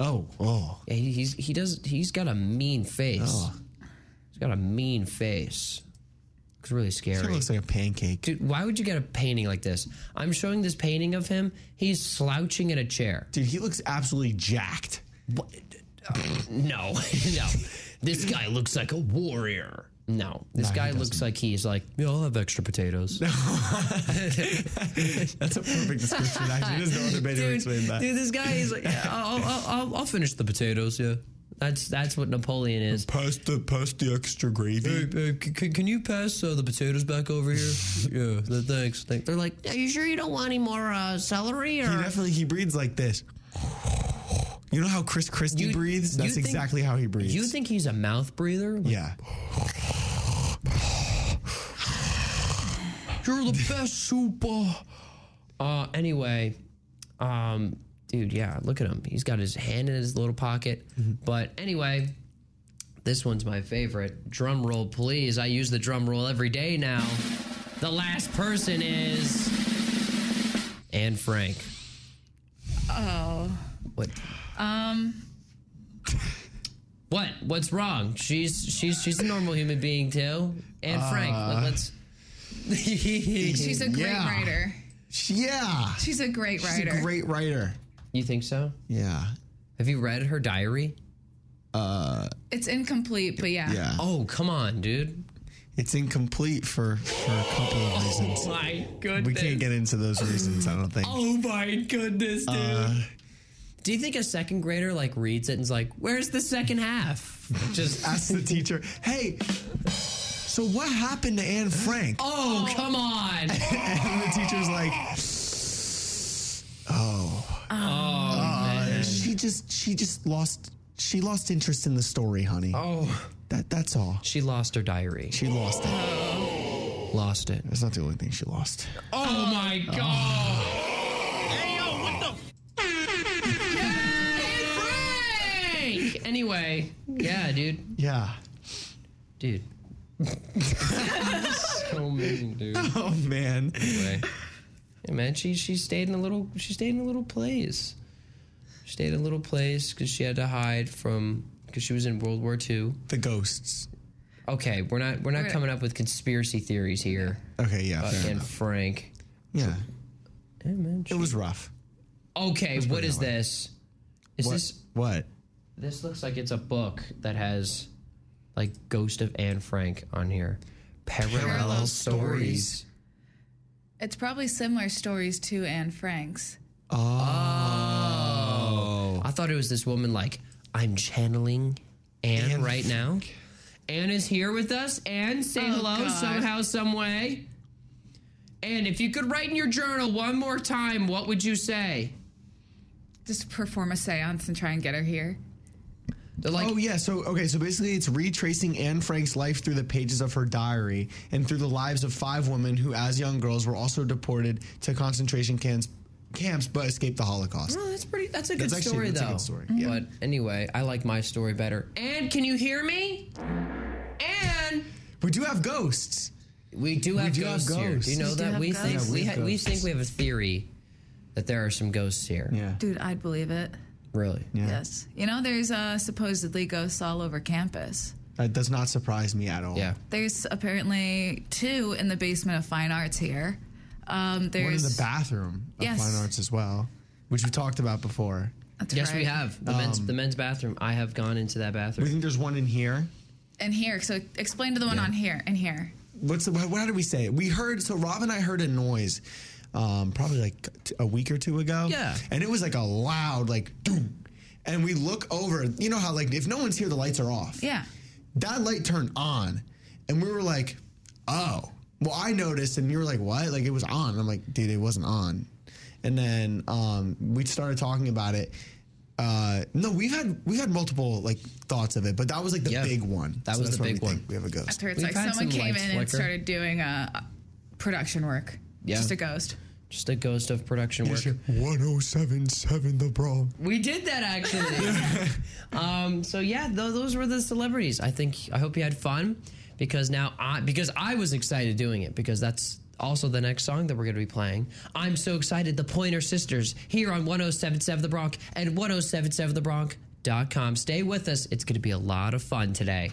Oh, oh. Yeah, he, he's he does he's got a mean face. Oh. He's got a mean face. It's really He scary. looks like a pancake. Dude, why would you get a painting like this? I'm showing this painting of him. He's slouching in a chair. Dude, he looks absolutely jacked. What? No, no. This guy looks like a warrior. No, this No, he guy looks doesn't. like he's like, yeah, I'll have extra potatoes. That's a perfect description. Actually, there's no other way to dude, explain that. dude, this guy is like, yeah, I'll, I'll, I'll, I'll finish the potatoes. Yeah, that's that's what Napoleon is. Pass the pass the extra gravy. Hey, hey, c- c- can you pass uh, the potatoes back over here? yeah, th- thanks. They're like, are you sure you don't want any more uh, celery? Or He definitely he breathes like this. You know how Chris Christie You- breathes? you That's think- exactly how he breathes. you think he's a mouth breather? Yeah. You're the best super. Uh, anyway, um, dude, yeah, look at him. He's got his hand in his little pocket. But anyway, this one's my favorite. Drum roll, please. I use the drum roll every day now. The last person is Anne Frank. Oh, What? um, What? What's wrong? She's she's she's a normal human being too. Anne Frank. Uh, Let, let's. She's a great Yeah. writer. Yeah. She's a great writer. She's a great writer. You think so? Yeah. Have you read her diary? Uh it's incomplete, but yeah. yeah. Oh, come on, dude. It's incomplete for for a couple of reasons. Oh my goodness. we can't get into those reasons, I don't think. Oh my goodness, dude. Uh, Do you think a second grader like reads it and is like, "Where's the second half?" Just ask the teacher, "Hey, so what happened to Anne Frank?" Oh, come on. and the teacher's like, "Oh, Oh, uh, man. she just she just lost she lost interest in the story, honey. Oh, that that's all. she lost her diary. She lost it. Lost it. That's not the only thing she lost. Oh my god. Hey, yo, what the? Anne Frank! Anyway, yeah, dude. Yeah. Dude. So mean, dude. Oh man. Anyway. Yeah, man, she she stayed in a little she stayed in a little place. She stayed in a little place because she had to hide from because she was in World War II. The ghosts. Okay, we're not we're not We're- coming up with conspiracy theories here. Okay, yeah. Uh, fair and enough. Frank. Yeah. Yeah, man. It was rough. Okay, Let's put what it is that way. this? Is what? this what? this looks like it's a book that has like Ghost of Anne Frank on here. Parallel, Parallel stories. stories. It's probably similar stories to Anne Frank's. Oh. I thought it was this woman like, I'm channeling Anne, Anne right now. Anne is here with us. Anne, say Oh, hello God. somehow, some way. And if you could write in your journal one more time, what would you say? Just perform a seance and try and get her here. They're like, oh yeah, so okay, so basically it's retracing Anne Frank's life through the pages of her diary and through the lives of five women who, as young girls, were also deported to concentration camps, camps but escaped the Holocaust. Oh, that's pretty. That's a good That's actually- story, that's a good story, mm-hmm. yeah. But anyway, I like my story better. And can you hear me? And We do have ghosts. we do have do have ghosts here. Do you know We that we think ghosts. we Yeah, we have ha- we think we have a theory that there are some ghosts here. Yeah. Dude, I'd believe it. Really? Yeah. Yes. You know, there's uh, supposedly ghosts all over campus. That does not surprise me at all. Yeah. There's apparently two in the basement of fine arts here. Um, there's One in the bathroom of Yes. fine arts as well, which we talked about before. That's Yes, we have the men's the men's bathroom. I have gone into that bathroom. We think there's one in here. And here, so explain to the one on here and here. What's the, what, how did we say? We heard so Rob and I heard a noise, um, probably like t- a week or two ago. Yeah. and it was like a loud like, doom. and we look over. You know how like if no one's here, the lights are off. Yeah. That light turned on, and we were like, oh. Well, I noticed, and you were like, "What?" Like it was on. I'm like, "Dude, it wasn't on." And then um, we started talking about it. Uh, no, we've had we've had multiple like thoughts of it, but that was like the big one. That So was the why we big one. We have a ghost. After it's We've like someone some came in lights and started doing uh, production work. Yeah. Just a ghost. Just a ghost of production work. 1077 The Bronc. We did that actually. um, so yeah, th- those were the celebrities. I think I hope you had fun because now I because I was excited doing it because that's also the next song that we're going to be playing. I'm so excited. The Pointer Sisters here on 1077 The Bronc and 1077thebronc.com. Stay with us. It's going to be a lot of fun today.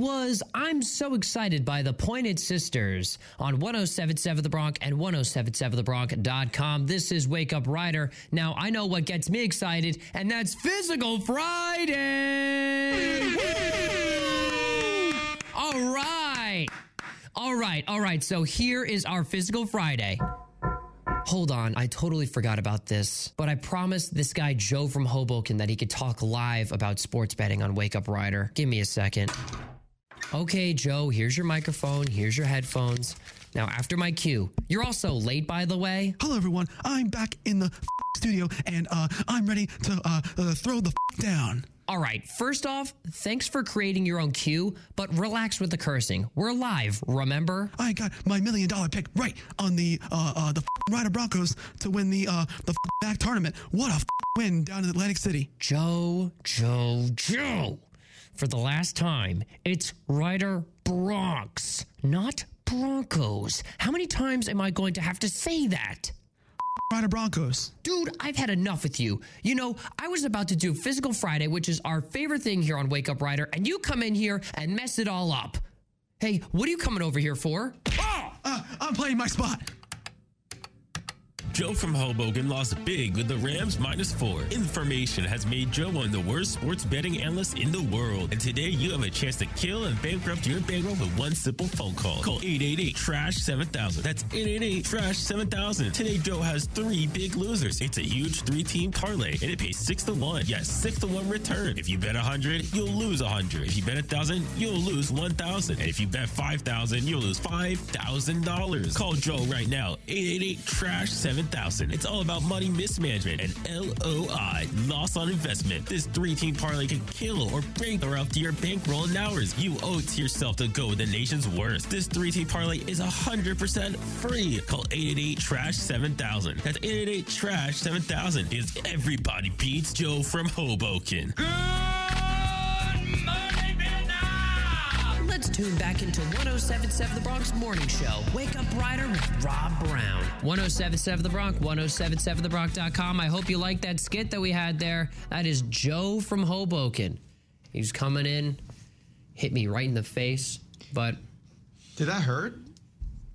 Was I'm So Excited by the Pointer Sisters on 1077 The Bronc and 1077thebronc.com. This is Wake Up Rider. Now, I know what gets me excited, and that's Physical Friday! All right. All right. All right. So here is our Physical Friday. Hold on, I totally forgot about this, but I promised this guy Joe from Hoboken that he could talk live about sports betting on Wake Up Rider. Give me a second. Okay, Joe, here's your microphone, here's your headphones. Now, after my cue, you're also late, by the way. Hello, everyone. I'm MAAC in the studio, and uh, I'm ready to uh, uh, throw the down. All right, first off, thanks for creating your own cue, but relax with the cursing. We're live, remember? I got my million dollar pick right on the uh, uh, the Rider Broncos to win the uh, the back tournament. What a win down in Atlantic City. Joe, Joe, Joe. For the last time, it's Rider Broncs, not Broncos. How many times am I going to have to say that? Rider Broncos. Dude, I've had enough with you. You know, I was about to do Physical Friday, which is our favorite thing here on Wake Up Rider, and you come in here and mess it all up. Hey, what are you coming over here for? Oh, uh, I'm playing my spot. Joe from Hoboken lost big with the Rams minus four. Information has made Joe one of the worst sports betting analysts in the world. And today you have a chance to kill and bankrupt your bankroll with one simple phone call. Call 888 Trash 7000. That's 888 Trash 7000. Today Joe has three big losers. It's a huge three team parlay and it pays six to one. Yes, six to one return. If you bet 100, you'll lose 100. If you bet 1,000, you'll lose 1,000. And if you bet 5,000, you'll lose $5,000. Call Joe right now. 888 Trash 7000. It's all about money mismanagement and LOI, loss on investment. This three team parlay can kill or bankrupt or up to your bankroll in hours. You owe it to yourself to go with the nation's worst. This three team parlay is 100% free. Call 888 Trash 7000. That's 888 Trash 7000 because everybody beats Joe from Hoboken. Let's tune back into 1077 The Bronc Morning Show. Wake Up Rider with Rob Brown. 1077 The Bronc, 1077TheBronc.com. I hope you like that skit that we had there. That is Joe from Hoboken. He's coming in, hit me right in the face, but. Did that hurt?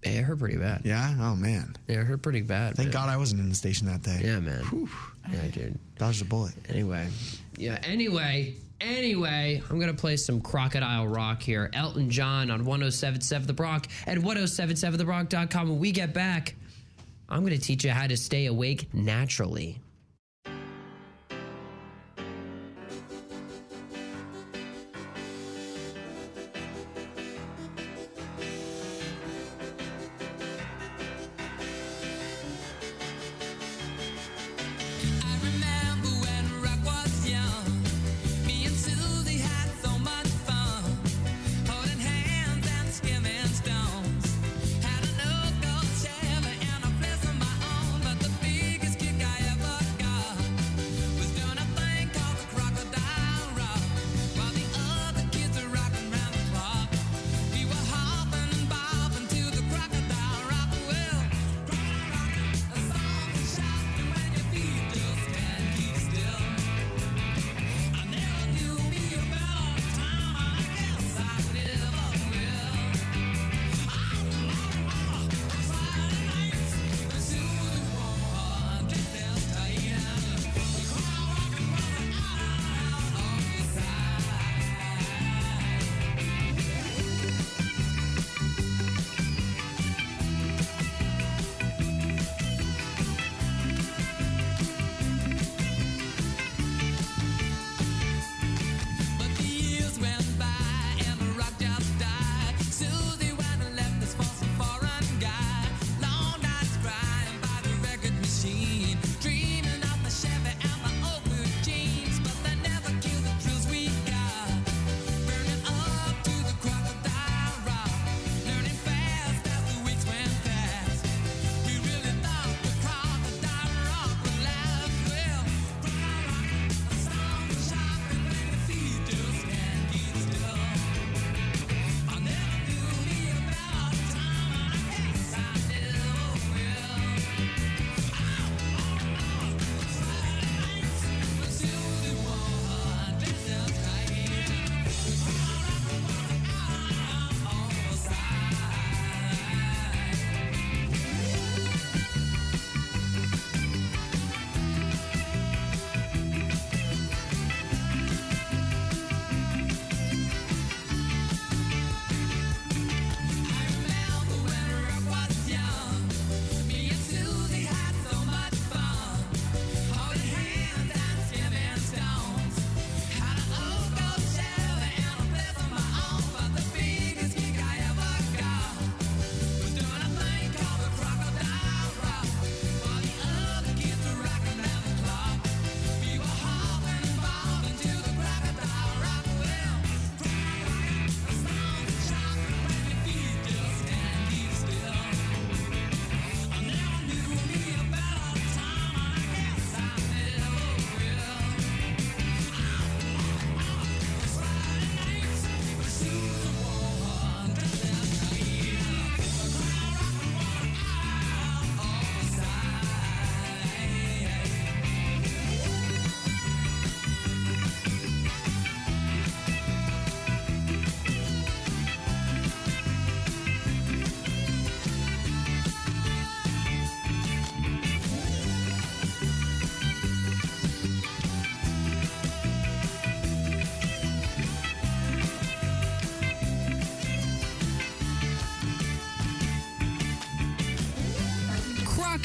It hurt pretty bad. Yeah? Oh, man. Yeah, it hurt pretty bad. Thank man. God I wasn't in the station that day. Yeah, man. Yeah, dude. Dodged a bullet. Anyway. Yeah, anyway. Anyway, I'm going to play some Crocodile Rock here. Elton John on 1077 The Bronc at 1077TheBronc.com. When we get back, I'm going to teach you how to stay awake naturally.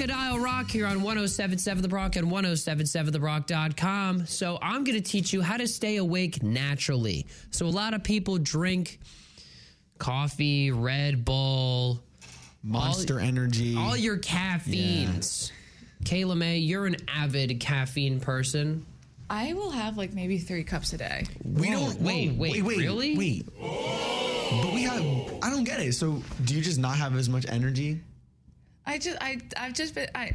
Crocodile Rock here on 1077 The Bronc and 1077TheBronc.com. So, I'm going to teach you how to stay awake naturally. So, a lot of people drink coffee, Red Bull, Monster Energy. all your caffeines. Kayla May, you're an avid caffeine person. I will have like maybe three cups a day. We Whoa, don't wait, wait, wait, really? Wait. But we have. I don't get it. So, do you just not have as much energy? I just I I've just been I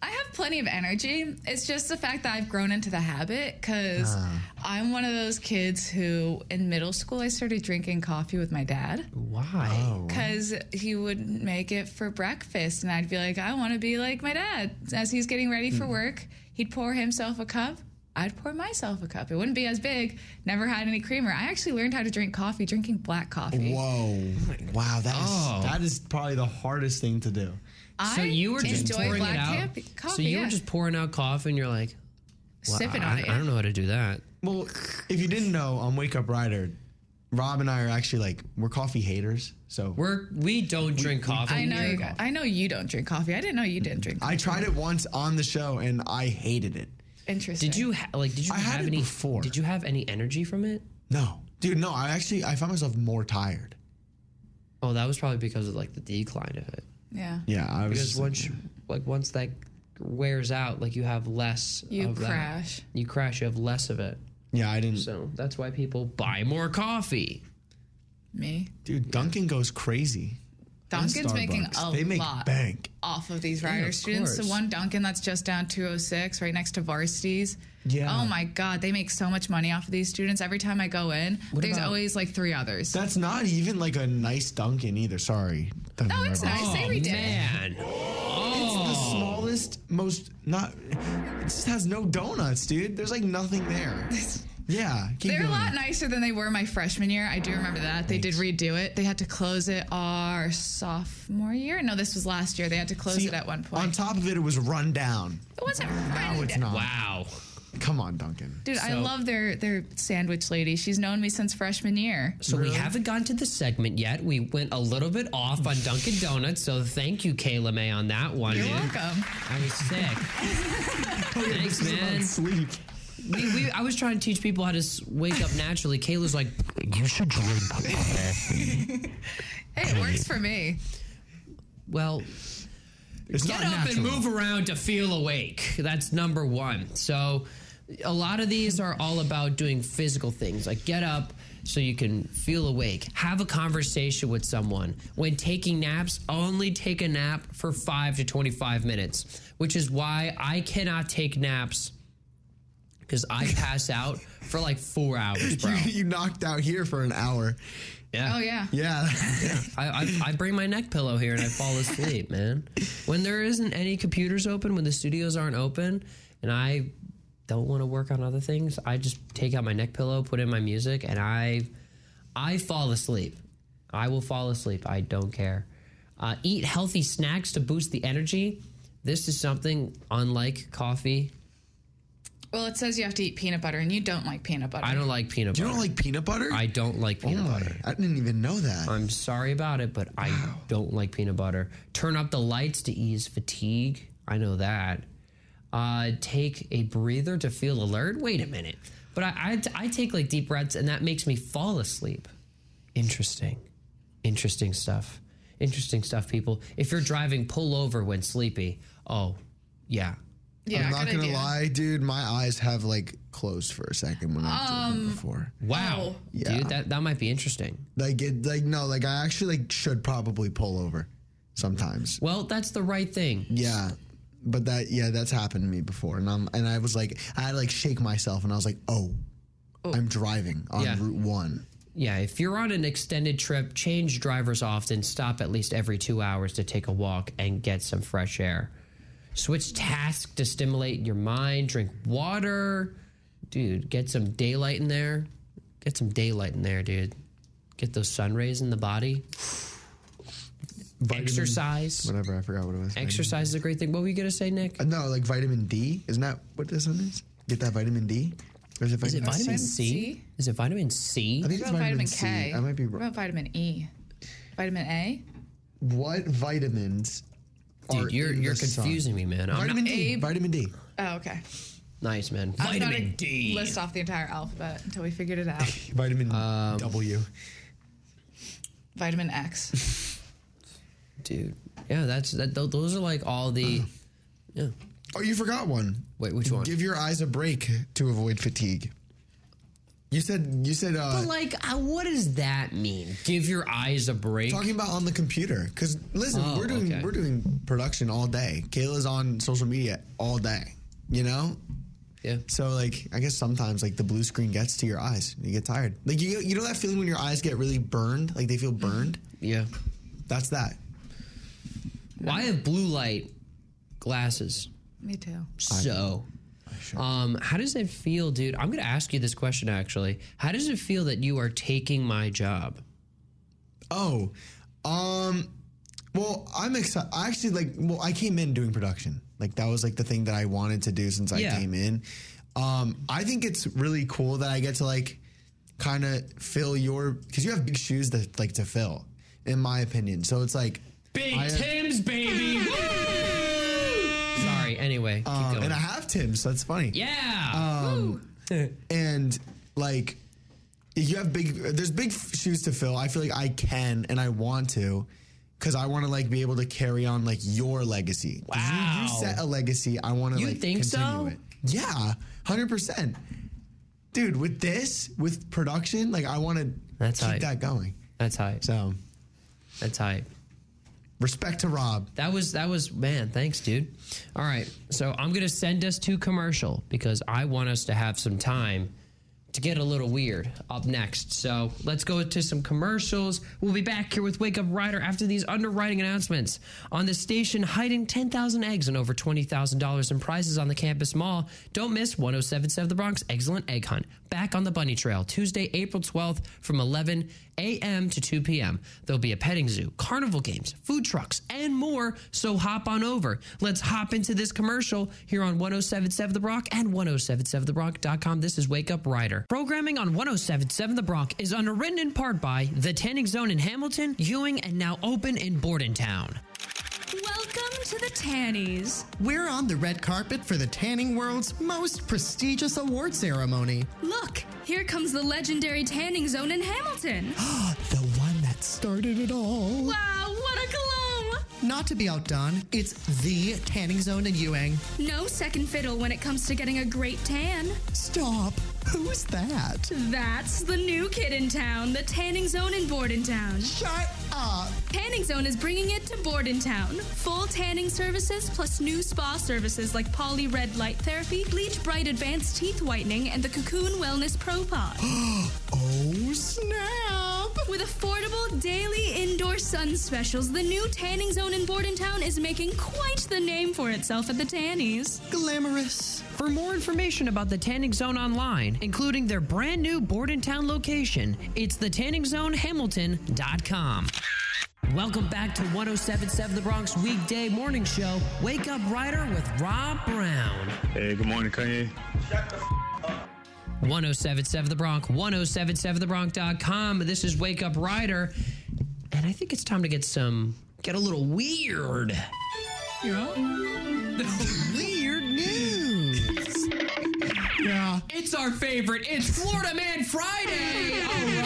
I have plenty of energy. It's just the fact that I've grown into the habit because Ah. I'm one of those kids who in middle school I started drinking coffee with my dad Why? Oh. because he would make it for breakfast and I'd be like I want to be like my dad as he's getting ready for work. He'd pour himself a cup. I'd pour myself a cup. It wouldn't be as big. Never had any creamer. I actually learned how to drink coffee drinking black coffee. Whoa! Wow, that is Oh. that is probably the hardest thing to do. So I you were just enjoy pouring black it out. camp- coffee. so you yeah. were just pouring out coffee, and you're like, well, sipping I, on it. I don't know how to do that. Well, if you didn't know, on Wake Up Rider, Rob and I are actually like we're coffee haters. So We're we don't drink coffee. I know here. you. Got, I know you don't drink coffee. I didn't know you didn't drink. coffee. I tried it once on the show and I hated it. Interesting. Did you ha- like? Did you I had have it any? before. Did you have any energy from it? No, dude, no. I actually I found myself more tired. Oh, that was probably because of like the decline of it. Yeah. Yeah, I was. Because just once, you, like once that wears out, like you have less. You of that. crash. You crash. You have less of it. yeah, I didn't. So that's why people buy more coffee. Me. Dude, Dunkin' goes crazy. And Dunkin's making a They make lot bank. off of these Yeah, rider of students. The one Dunkin' that's just down 206, right next to Varsities. Yeah. Oh my God, they make so much money off of these students. Every time I go in, What there's about- always like three others. That's not even like a nice Dunkin' either. Sorry. Dunkin' No, it's nice. They oh, redid it. man. It's the Oh. smallest, most not. It just has no donuts, dude. There's like nothing there. Yeah, keep They're a lot nicer than they were my freshman year. I do remember that. They did redo it. They had to close it our sophomore year. No, this was last year. They had to close See, it at one point. On top of it, it was run down. it wasn't Now run it's down. not. Wow. Come on, Dunkin'. Dude, I love their their sandwich lady. She's known me since freshman year. So we haven't gone to the segment yet. We went a little bit off on Dunkin' Donuts. So thank you, Kayla May, on that one. You're dude. welcome. I was sick. Thanks, man. Sleep. We, we, I was trying to teach people how to wake up naturally. Kayla's like, you should drink coffee. Hey, it works for me. Well, It's get not up and move around to feel awake. That's number one. So, a lot of these are all about doing physical things, like get up so you can feel awake. Have a conversation with someone. When taking naps, only take a nap for five to 25 minutes, which is why I cannot take naps because I pass out for like four hours, bro. You, you knocked out here for an hour. Yeah. Oh yeah. Yeah. I, I, I bring my neck pillow here and I fall asleep, man. When there isn't any computers open, when the studios aren't open, and I don't want to work on other things, I just take out my neck pillow, put in my music, and I I fall asleep. I will fall asleep. I don't care. Uh, eat healthy snacks to boost the energy. This is something unlike coffee. Well, it says you have to eat peanut butter, and you don't like peanut butter. I don't like peanut butter. you don't like peanut butter? I don't like oh peanut my! butter. I didn't even know that. I'm sorry about it, but I don't like peanut butter. Turn up the lights to ease fatigue. I know that. Uh, take a breather to feel alert. Wait a minute. But I, I, I take like deep breaths and that makes me fall asleep. Interesting. Interesting stuff. Interesting stuff, people. If you're driving, pull over when sleepy. Oh, yeah. Yeah, I'm not gonna idea. lie, dude. My eyes have like closed for a second when I've Um, driven before. Wow. Yeah. Dude, that, that might be interesting. Like it, like no, like I actually like should probably pull over sometimes. Well, that's the right thing. Yeah, but that yeah, that's happened to me before, and I'm and I was like, I had to like shake myself, and I was like, oh, I'm driving on Yeah. Route One. Yeah, if you're on an extended trip, change drivers often, stop at least every two hours to take a walk and get some fresh air. Switch tasks to stimulate your mind, drink water. Dude, get some daylight in there. Get some daylight in there, dude. Get those sun rays in the body. Vitamin- Exercise. Whatever, I forgot what it was. Exercise is a great thing. What were you going to say, Nick? Uh, no, like vitamin D. Isn't that what this one is? Get that vitamin D. Or is it vitamin, vitamin C? C? Is it vitamin C? I think What it's vitamin, vitamin C. K? I might be What wrong. about vitamin E? Vitamin A? What vitamins Dude, you're in you're the sun. confusing me, man. I'm Vitamin not, D. Vitamin D. Oh, okay. nice, man. I was about Vitamin to D. List off the entire alphabet until we figured it out. Vitamin Um, W. Vitamin X. Dude, yeah, that's that. th- Those are like all the. Yeah. Oh, you forgot one. Wait, which one? Give your eyes a break to avoid fatigue. You said you said uh, But like, uh, what does that mean? Give your eyes a break. talking about on the computer because listen, Oh, we're doing okay. we're doing production all day. Kayla's on social media all day. You know. Yeah. So like, I guess sometimes like the blue screen gets to your eyes. You get tired. Like you you know that feeling when your eyes get really burned, like they feel burned. Yeah. That's that. Well, I have blue light glasses. Me too. So, um, how does it feel, dude? I'm going to ask you this question actually. How does it feel that you are taking my job? Oh, um, well, I'm excited. I actually like. Well, I came in doing production. Like that was like the thing that I wanted to do since I Yeah. came in. Um, I think it's really cool that I get to like kind of fill your because you have big shoes that like to fill, in my opinion. So it's like Big I Tim's, baby. Sorry. Anyway, keep Um, going. and I have Tim's. So that's funny. yeah. Um, and like, you have big, there's big shoes to fill. I feel like I can and I want to, because I want to like be able to carry on like your legacy. 'Cause You, you set a legacy. I want to You like think continue so? it. Yeah, hundred percent. Dude, with this, with production, like I want to That's keep hype. that going. That's hype. So That's hype. Respect to Rob. That was that was man. Thanks, dude. All right, so I'm gonna send us to commercial because I want us to have some time to get a little weird up next. So let's go to some commercials. We'll be back here with Wake Up Rider after these underwriting announcements. On the station, hiding 10,000 eggs and over $20,000 in prizes on the campus mall. Don't miss 1077 The Bronc Excellent Egg Hunt. Back on the Bunny Trail, Tuesday, April 12th from 11 a.m. to 2 p.m. There'll be a petting zoo, carnival games, food trucks, and more. So hop on over. Let's hop into this commercial here on 1077 The Bronc and 1077thebronc.com. This is Wake Up Rider. Programming on 1077 The Bronc is underwritten in part by The Tanning Zone in Hamilton, Ewing, and now open in Bordentown. Welcome to the Tannies. We're on the red carpet for the tanning world's most prestigious award ceremony. Look, here comes the legendary tanning zone in Hamilton. the one that started it all. wow, what a glow! Not to be outdone, it's the tanning zone in Ewing. No second fiddle when it comes to getting a great tan. Stop. Who's that? That's the new kid in town, the Tanning Zone in Bordentown. Shut up. Tanning Zone is bringing it to Bordentown. Full tanning services plus new spa services like Poly Red Light Therapy, Bleach Bright Advanced Teeth Whitening, and the Cocoon Wellness Pro Pod. Oh, snap. With affordable daily indoor sun specials, the new Tanning Zone in Bordentown is making quite the name for itself at the Tannies. Glamorous. For more information about the Tanning Zone online, including their brand new Bordentown location, it's thetanningzonehamilton.com. Welcome back to 1077 The Bronc weekday morning show. Wake Up Rider with Rob Brown. Hey, good morning, Kanye. 1077 The Bronc, 1077thebronc.com. This is Wake Up Rider. And I think it's time to get some, get a little weird. You know? Weird news. Yeah. It's our favorite. It's Florida Man Friday. All right. Yes.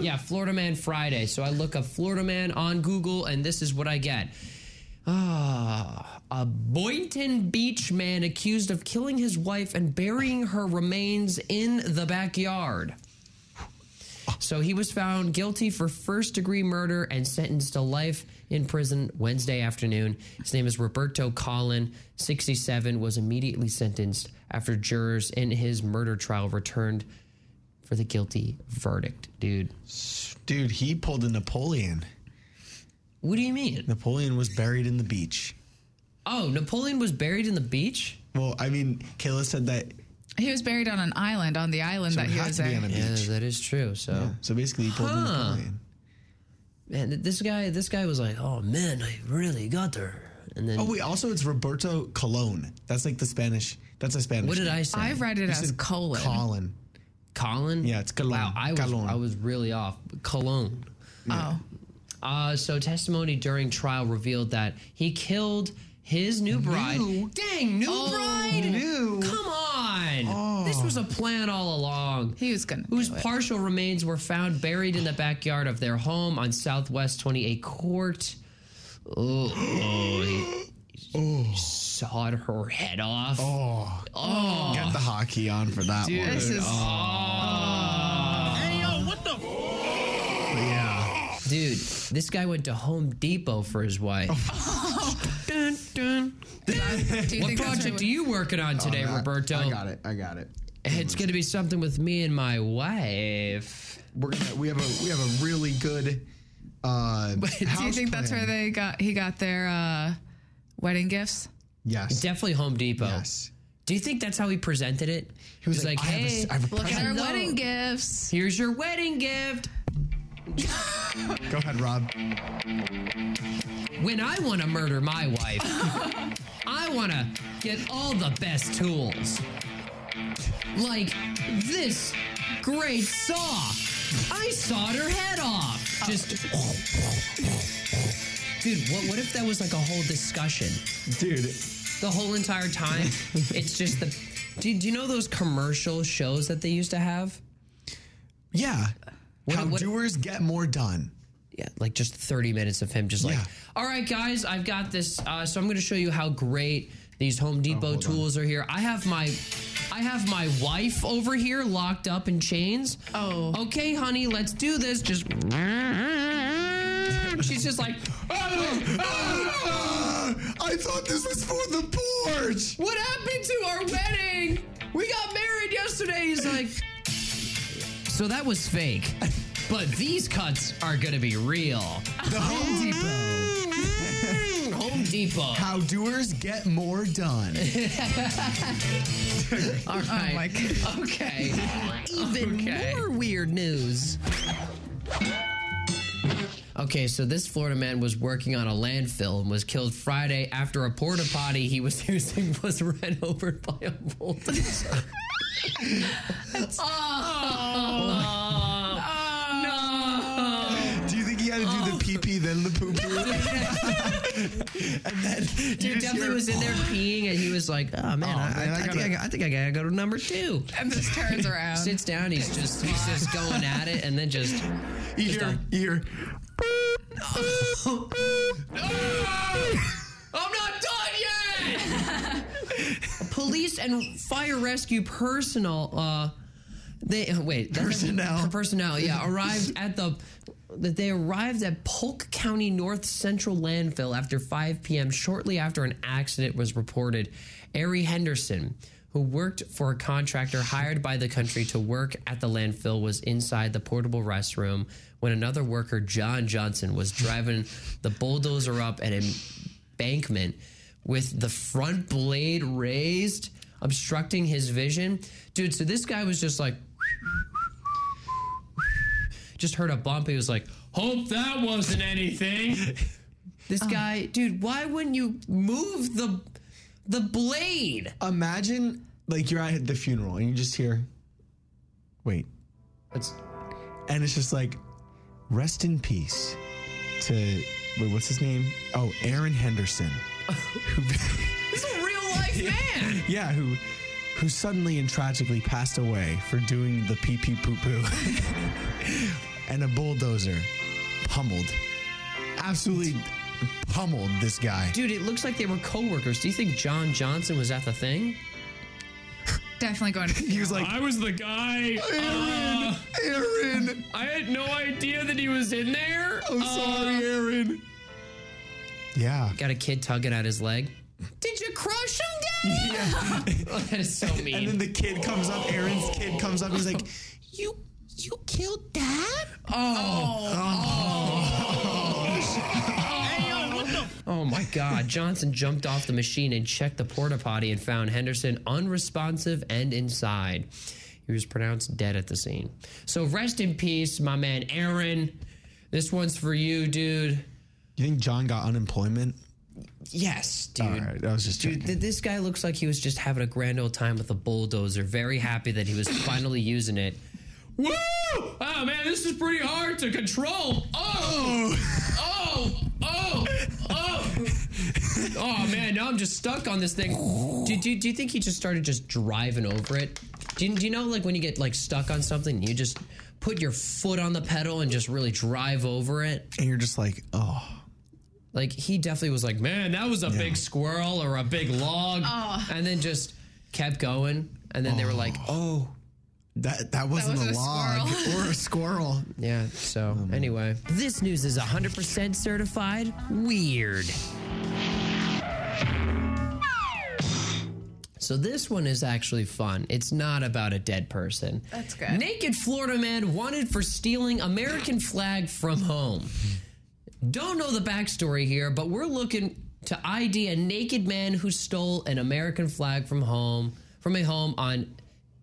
Yeah, Florida Man Friday. So I look up Florida Man on Google and this is what I get. Ah, a Boynton Beach man accused of killing his wife and burying her remains in the backyard. So he was found guilty for first degree murder and sentenced to life in prison Wednesday afternoon. His name is Roberto Collin, 67, was immediately sentenced after jurors in his murder trial returned for the guilty verdict, dude. Dude, he pulled a Napoleon. What do you mean? Napoleon was buried in the beach. Oh, Napoleon was buried in the beach? Well, I mean, Kayla said that. He was buried on an island on the island So that he was to be on a Yeah, that is true. So, So basically, he pulled a Huh. Napoleon. man, this guy, this guy was like, "Oh man, I really got her." And then, Oh wait, also it's Roberto Colon. That's like the Spanish. That's a Spanish. what did name. I say? I read it You as said colon. Colin. Colin? Yeah, it's Cologne. Wow, I was, Cologne. I was really off. Cologne. Oh, Uh, so testimony during trial revealed that he killed his new bride. Dang, new bride? New. Come on. This was a plan all along. He was gonna. Whose partial remains were found buried in the backyard of their home on Southwest 28 Court. Oh, oh, he sawed her head off. Oh, Oh. get the hockey on for that Dude. one. This is- Hey, yo, what the? yeah. Dude, this guy went to Home Depot for his wife. dun, dun. Do what project her- are you working on today, Oh, Roberto? I got it. I got it. It's going to be something with me and my wife. We're gonna. We have a. We have a really good. Uh, Do you think that's where they got he got their uh, wedding gifts? Yes. Definitely Home Depot. Yes. Do you think that's how he presented it? He was like, "I have a hey, s- I have a Look at our hello. wedding gifts. Here's your wedding gift. Go ahead, Rob. When I want to murder my wife, I want to get all the best tools. Like this great saw. I sawed her head off. Just. Dude, what, what if that was like a whole discussion? Dude. The whole entire time, it's just the. Do, do you know those commercial shows that they used to have? Yeah. What- How what- doers get more done. Yeah, like just 30 minutes of him just like, Yeah. all right, guys, I've got this. Uh, so I'm going to show you how great these Home Depot tools are here. I have my. I have my wife over here locked up in chains. Oh. Okay, honey, let's do this. Just she's just like, I thought this was for the porch. What happened to our wedding? We got married yesterday. He's like, So that was fake. But these cuts are gonna be real. The Home Depot. Home Depot. How doers get more done. All right. Oh my God. Okay. Even more weird news. Okay, so this Florida man was working on a landfill and was killed Friday after a porta potty he was using was ran over by a bulldozer. Do you and then Dude just definitely hear- was in there peeing, and he was like, "Oh man, Oh, I, man, I I, think gotta- I, got- I think I gotta go to number two. And this turns around. Sits down, he's just he's just going at it, and then just You just hear, a- you hear I'm not done yet. Police and fire rescue personnel. Uh, they wait. Personnel. Personnel. Yeah, arrived at the. That they arrived at Polk County North Central landfill after 5 p.m. shortly after an accident was reported. Ari Henderson, who worked for a contractor hired by the country to work at the landfill, was inside the portable restroom when another worker, John Johnson, was driving the bulldozer up an embankment with the front blade raised, obstructing his vision. Dude, so this guy was just like, just heard a bump. He was like, hope that wasn't anything. This oh. guy, dude, why wouldn't you move the the blade? Imagine like you're at the funeral and you just hear, wait, It's and it's just like, rest in peace to wait, what's his name? Oh, Aaron Henderson. who, this is a real life man. yeah, who who suddenly and tragically passed away for doing the pee pee poo poo, and a bulldozer pummeled, absolutely pummeled this guy. Dude, it looks like they were coworkers. Do you think John Johnson was at the thing? Definitely going to He was like, I was the guy. Aaron, uh, Aaron. I had no idea that he was in there. I'm sorry, uh, Aaron. Yeah. Got a kid tugging at his leg. Did you crush him, Daddy? Yeah. that is so mean. And then the kid comes up, Aaron's kid comes up, he's like, You you killed dad? Oh. Oh. Oh. Hey, yo, what the? Oh my God. Johnson jumped off the machine and checked the porta potty and found Henderson unresponsive and inside. He was pronounced dead at the scene. So rest in peace, my man Aaron. This one's for you, dude. You think John got unemployment? Yes, dude. All right, I was just Dude, th- this guy looks like he was just having a grand old time with a bulldozer. Very happy that he was finally using it. Woo! Oh man, this is pretty hard to control. Oh, Oh, oh, oh, oh. Oh man, now I'm just stuck on this thing. Do, do, do you think he just started just driving over it? Do you, do you know like when you get like stuck on something, you just put your foot on the pedal and just really drive over it? And you're just like, oh. Like he definitely was like, man, that was a big squirrel or a big log, Oh. and then just kept going. And then they were like, oh, oh. That that wasn't, wasn't a a log squirrel. or a squirrel. yeah. So oh, anyway, this news is 100% certified weird. So this one is actually fun. It's not about a dead person. That's good. Naked Florida man wanted for stealing American flag from home. Don't know the backstory here, but we're looking to ID a naked man who stole an American flag from home from a home on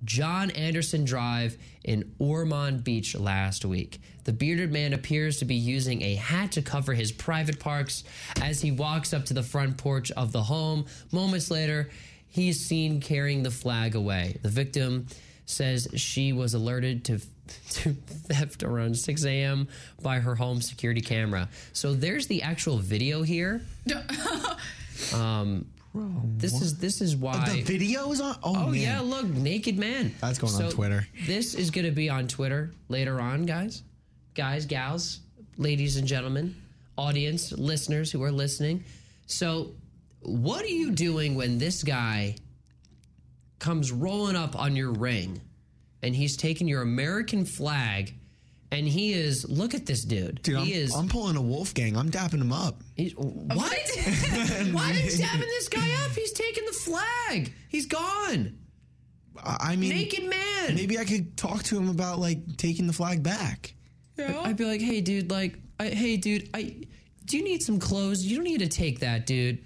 John Anderson Drive in Ormond Beach last week. The bearded man appears to be using a hat to cover his private parts as he walks up to the front porch of the home. Moments later, he's seen carrying the flag away. The victim says she was alerted to, to theft around 6 a.m. by her home security camera. So there's the actual video here. Um, this is this is why The video is on. Oh, Oh man. yeah, look, naked man. That's going on Twitter. This is going to be on Twitter later on, guys, guys, gals, ladies and gentlemen, audience, listeners who are listening. So, what are you doing when this guy comes rolling up on your ring, and he's taking your American flag, and he is look at this dude. Dude, I'm, is I'm pulling a Wolfgang. I'm dapping him up. He's, what? Why are you dapping this guy up? He's taking the flag. He's gone. I I mean, Naked man. Maybe I could talk to him about like taking the flag back. Yeah. I'd be like, hey, dude, like, I, hey, dude, I, do you need some clothes? You don't need to take that, dude.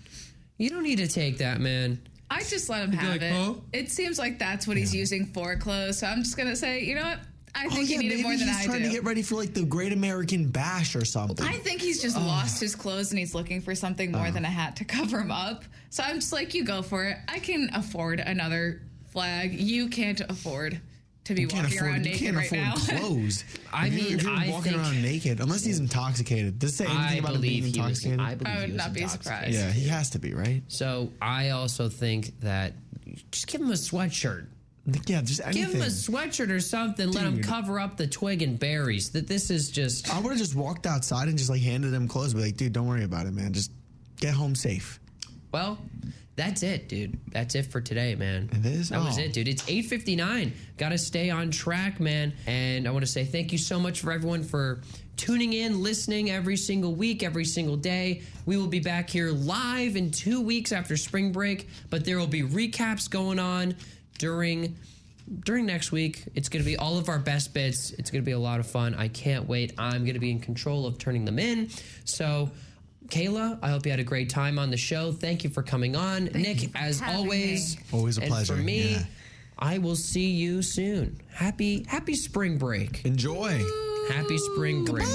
You don't need to take that, man. I just let him be have like, it. huh? It seems like that's what he's using for clothes. So I'm just gonna say, you know what? I oh, think you need it Oh, maybe more than he's trying to get ready for like the Great American Bash or something. I think he's just lost his clothes and he's looking for something more than a hat to cover him up. So I'm just like, you go for it. I can afford another flag. You can't afford to be you can't walking afford, around you naked can't right afford now. clothes. I If you're- mean, if you're I walking think- around naked, unless he's intoxicated. Does it say anything I about him being believe he was. intoxicated? I believe I would he was not be intoxicated. surprised. yeah, he has to be right. So I also think that just give him a sweatshirt. Yeah, just anything. Give him a sweatshirt or something. Let him cover up the twig and berries. That this is just. I would have just walked outside and just like handed him clothes. Be like, dude, don't worry about it, man. Just get home safe. Well, that's it, dude. That's it for today, man. It is? That was Oh. it, dude. It's 8:59. Got to stay on track, man. And I want to say thank you so much for everyone for tuning in, listening every single week, every single day. We will be back here live in 2 weeks after spring break, but there will be recaps going on during during next week. It's going to be all of our best bits. It's going to be a lot of fun. I can't wait. I'm going to be in control of turning them in. So, Kayla, I hope you had a great time on the show. Thank you for coming on. Nick, as always, me. Always a and pleasure, For me, yeah. I will see you soon. Happy happy spring break. Enjoy. Happy spring break.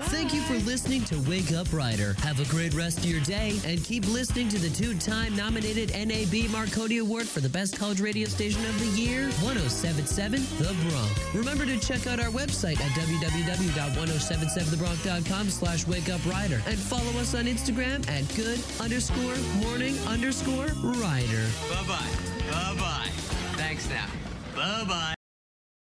Thank you for listening to Wake Up Rider. Have a great rest of your day and keep listening to the two time nominated NAB Marconi Award for the best college radio station of the year, 1077 The Bronc. Remember to check out our website at www.1077thebronc.com slash wake up rider and follow us on Instagram at good underscore morning underscore rider. Bye bye. Bye bye. Thanks now. Bye bye.